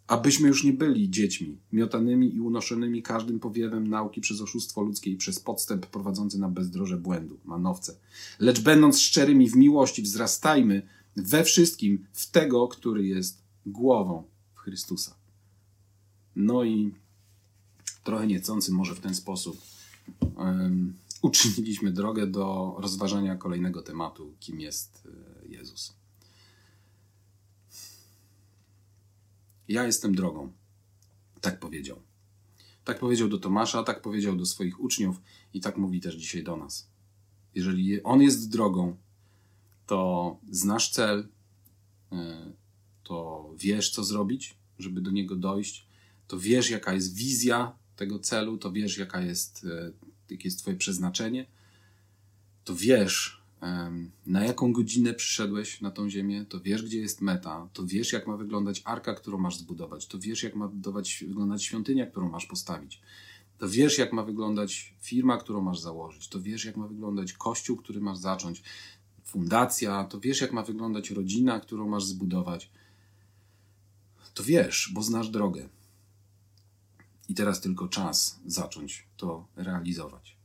Abyśmy już nie byli dziećmi, miotanymi i unoszonymi każdym powiewem nauki przez oszustwo ludzkie i przez podstęp prowadzący na bezdroże błędu, manowce. Lecz będąc szczerymi w miłości, wzrastajmy we wszystkim w tego, który jest głową w Chrystusa. No i trochę niecący może w ten sposób uczyniliśmy drogę do rozważania kolejnego tematu, kim jest e, Jezus. Ja jestem drogą. Tak powiedział. Tak powiedział do Tomasza, tak powiedział do swoich uczniów i tak mówi też dzisiaj do nas. Jeżeli On jest drogą, to znasz cel, e, to wiesz, co zrobić, żeby do niego dojść, to wiesz, jaka jest wizja tego celu, to wiesz, jaka jest, e, jakie jest Twoje przeznaczenie, to wiesz, na jaką godzinę przyszedłeś na tą ziemię, to wiesz, gdzie jest meta, to wiesz, jak ma wyglądać arka, którą masz zbudować, to wiesz, jak ma wyglądać świątynia, którą masz postawić, to wiesz, jak ma wyglądać firma, którą masz założyć, to wiesz, jak ma wyglądać kościół, który masz zacząć, fundacja, to wiesz, jak ma wyglądać rodzina, którą masz zbudować. To wiesz, bo znasz drogę. I teraz tylko czas zacząć to realizować.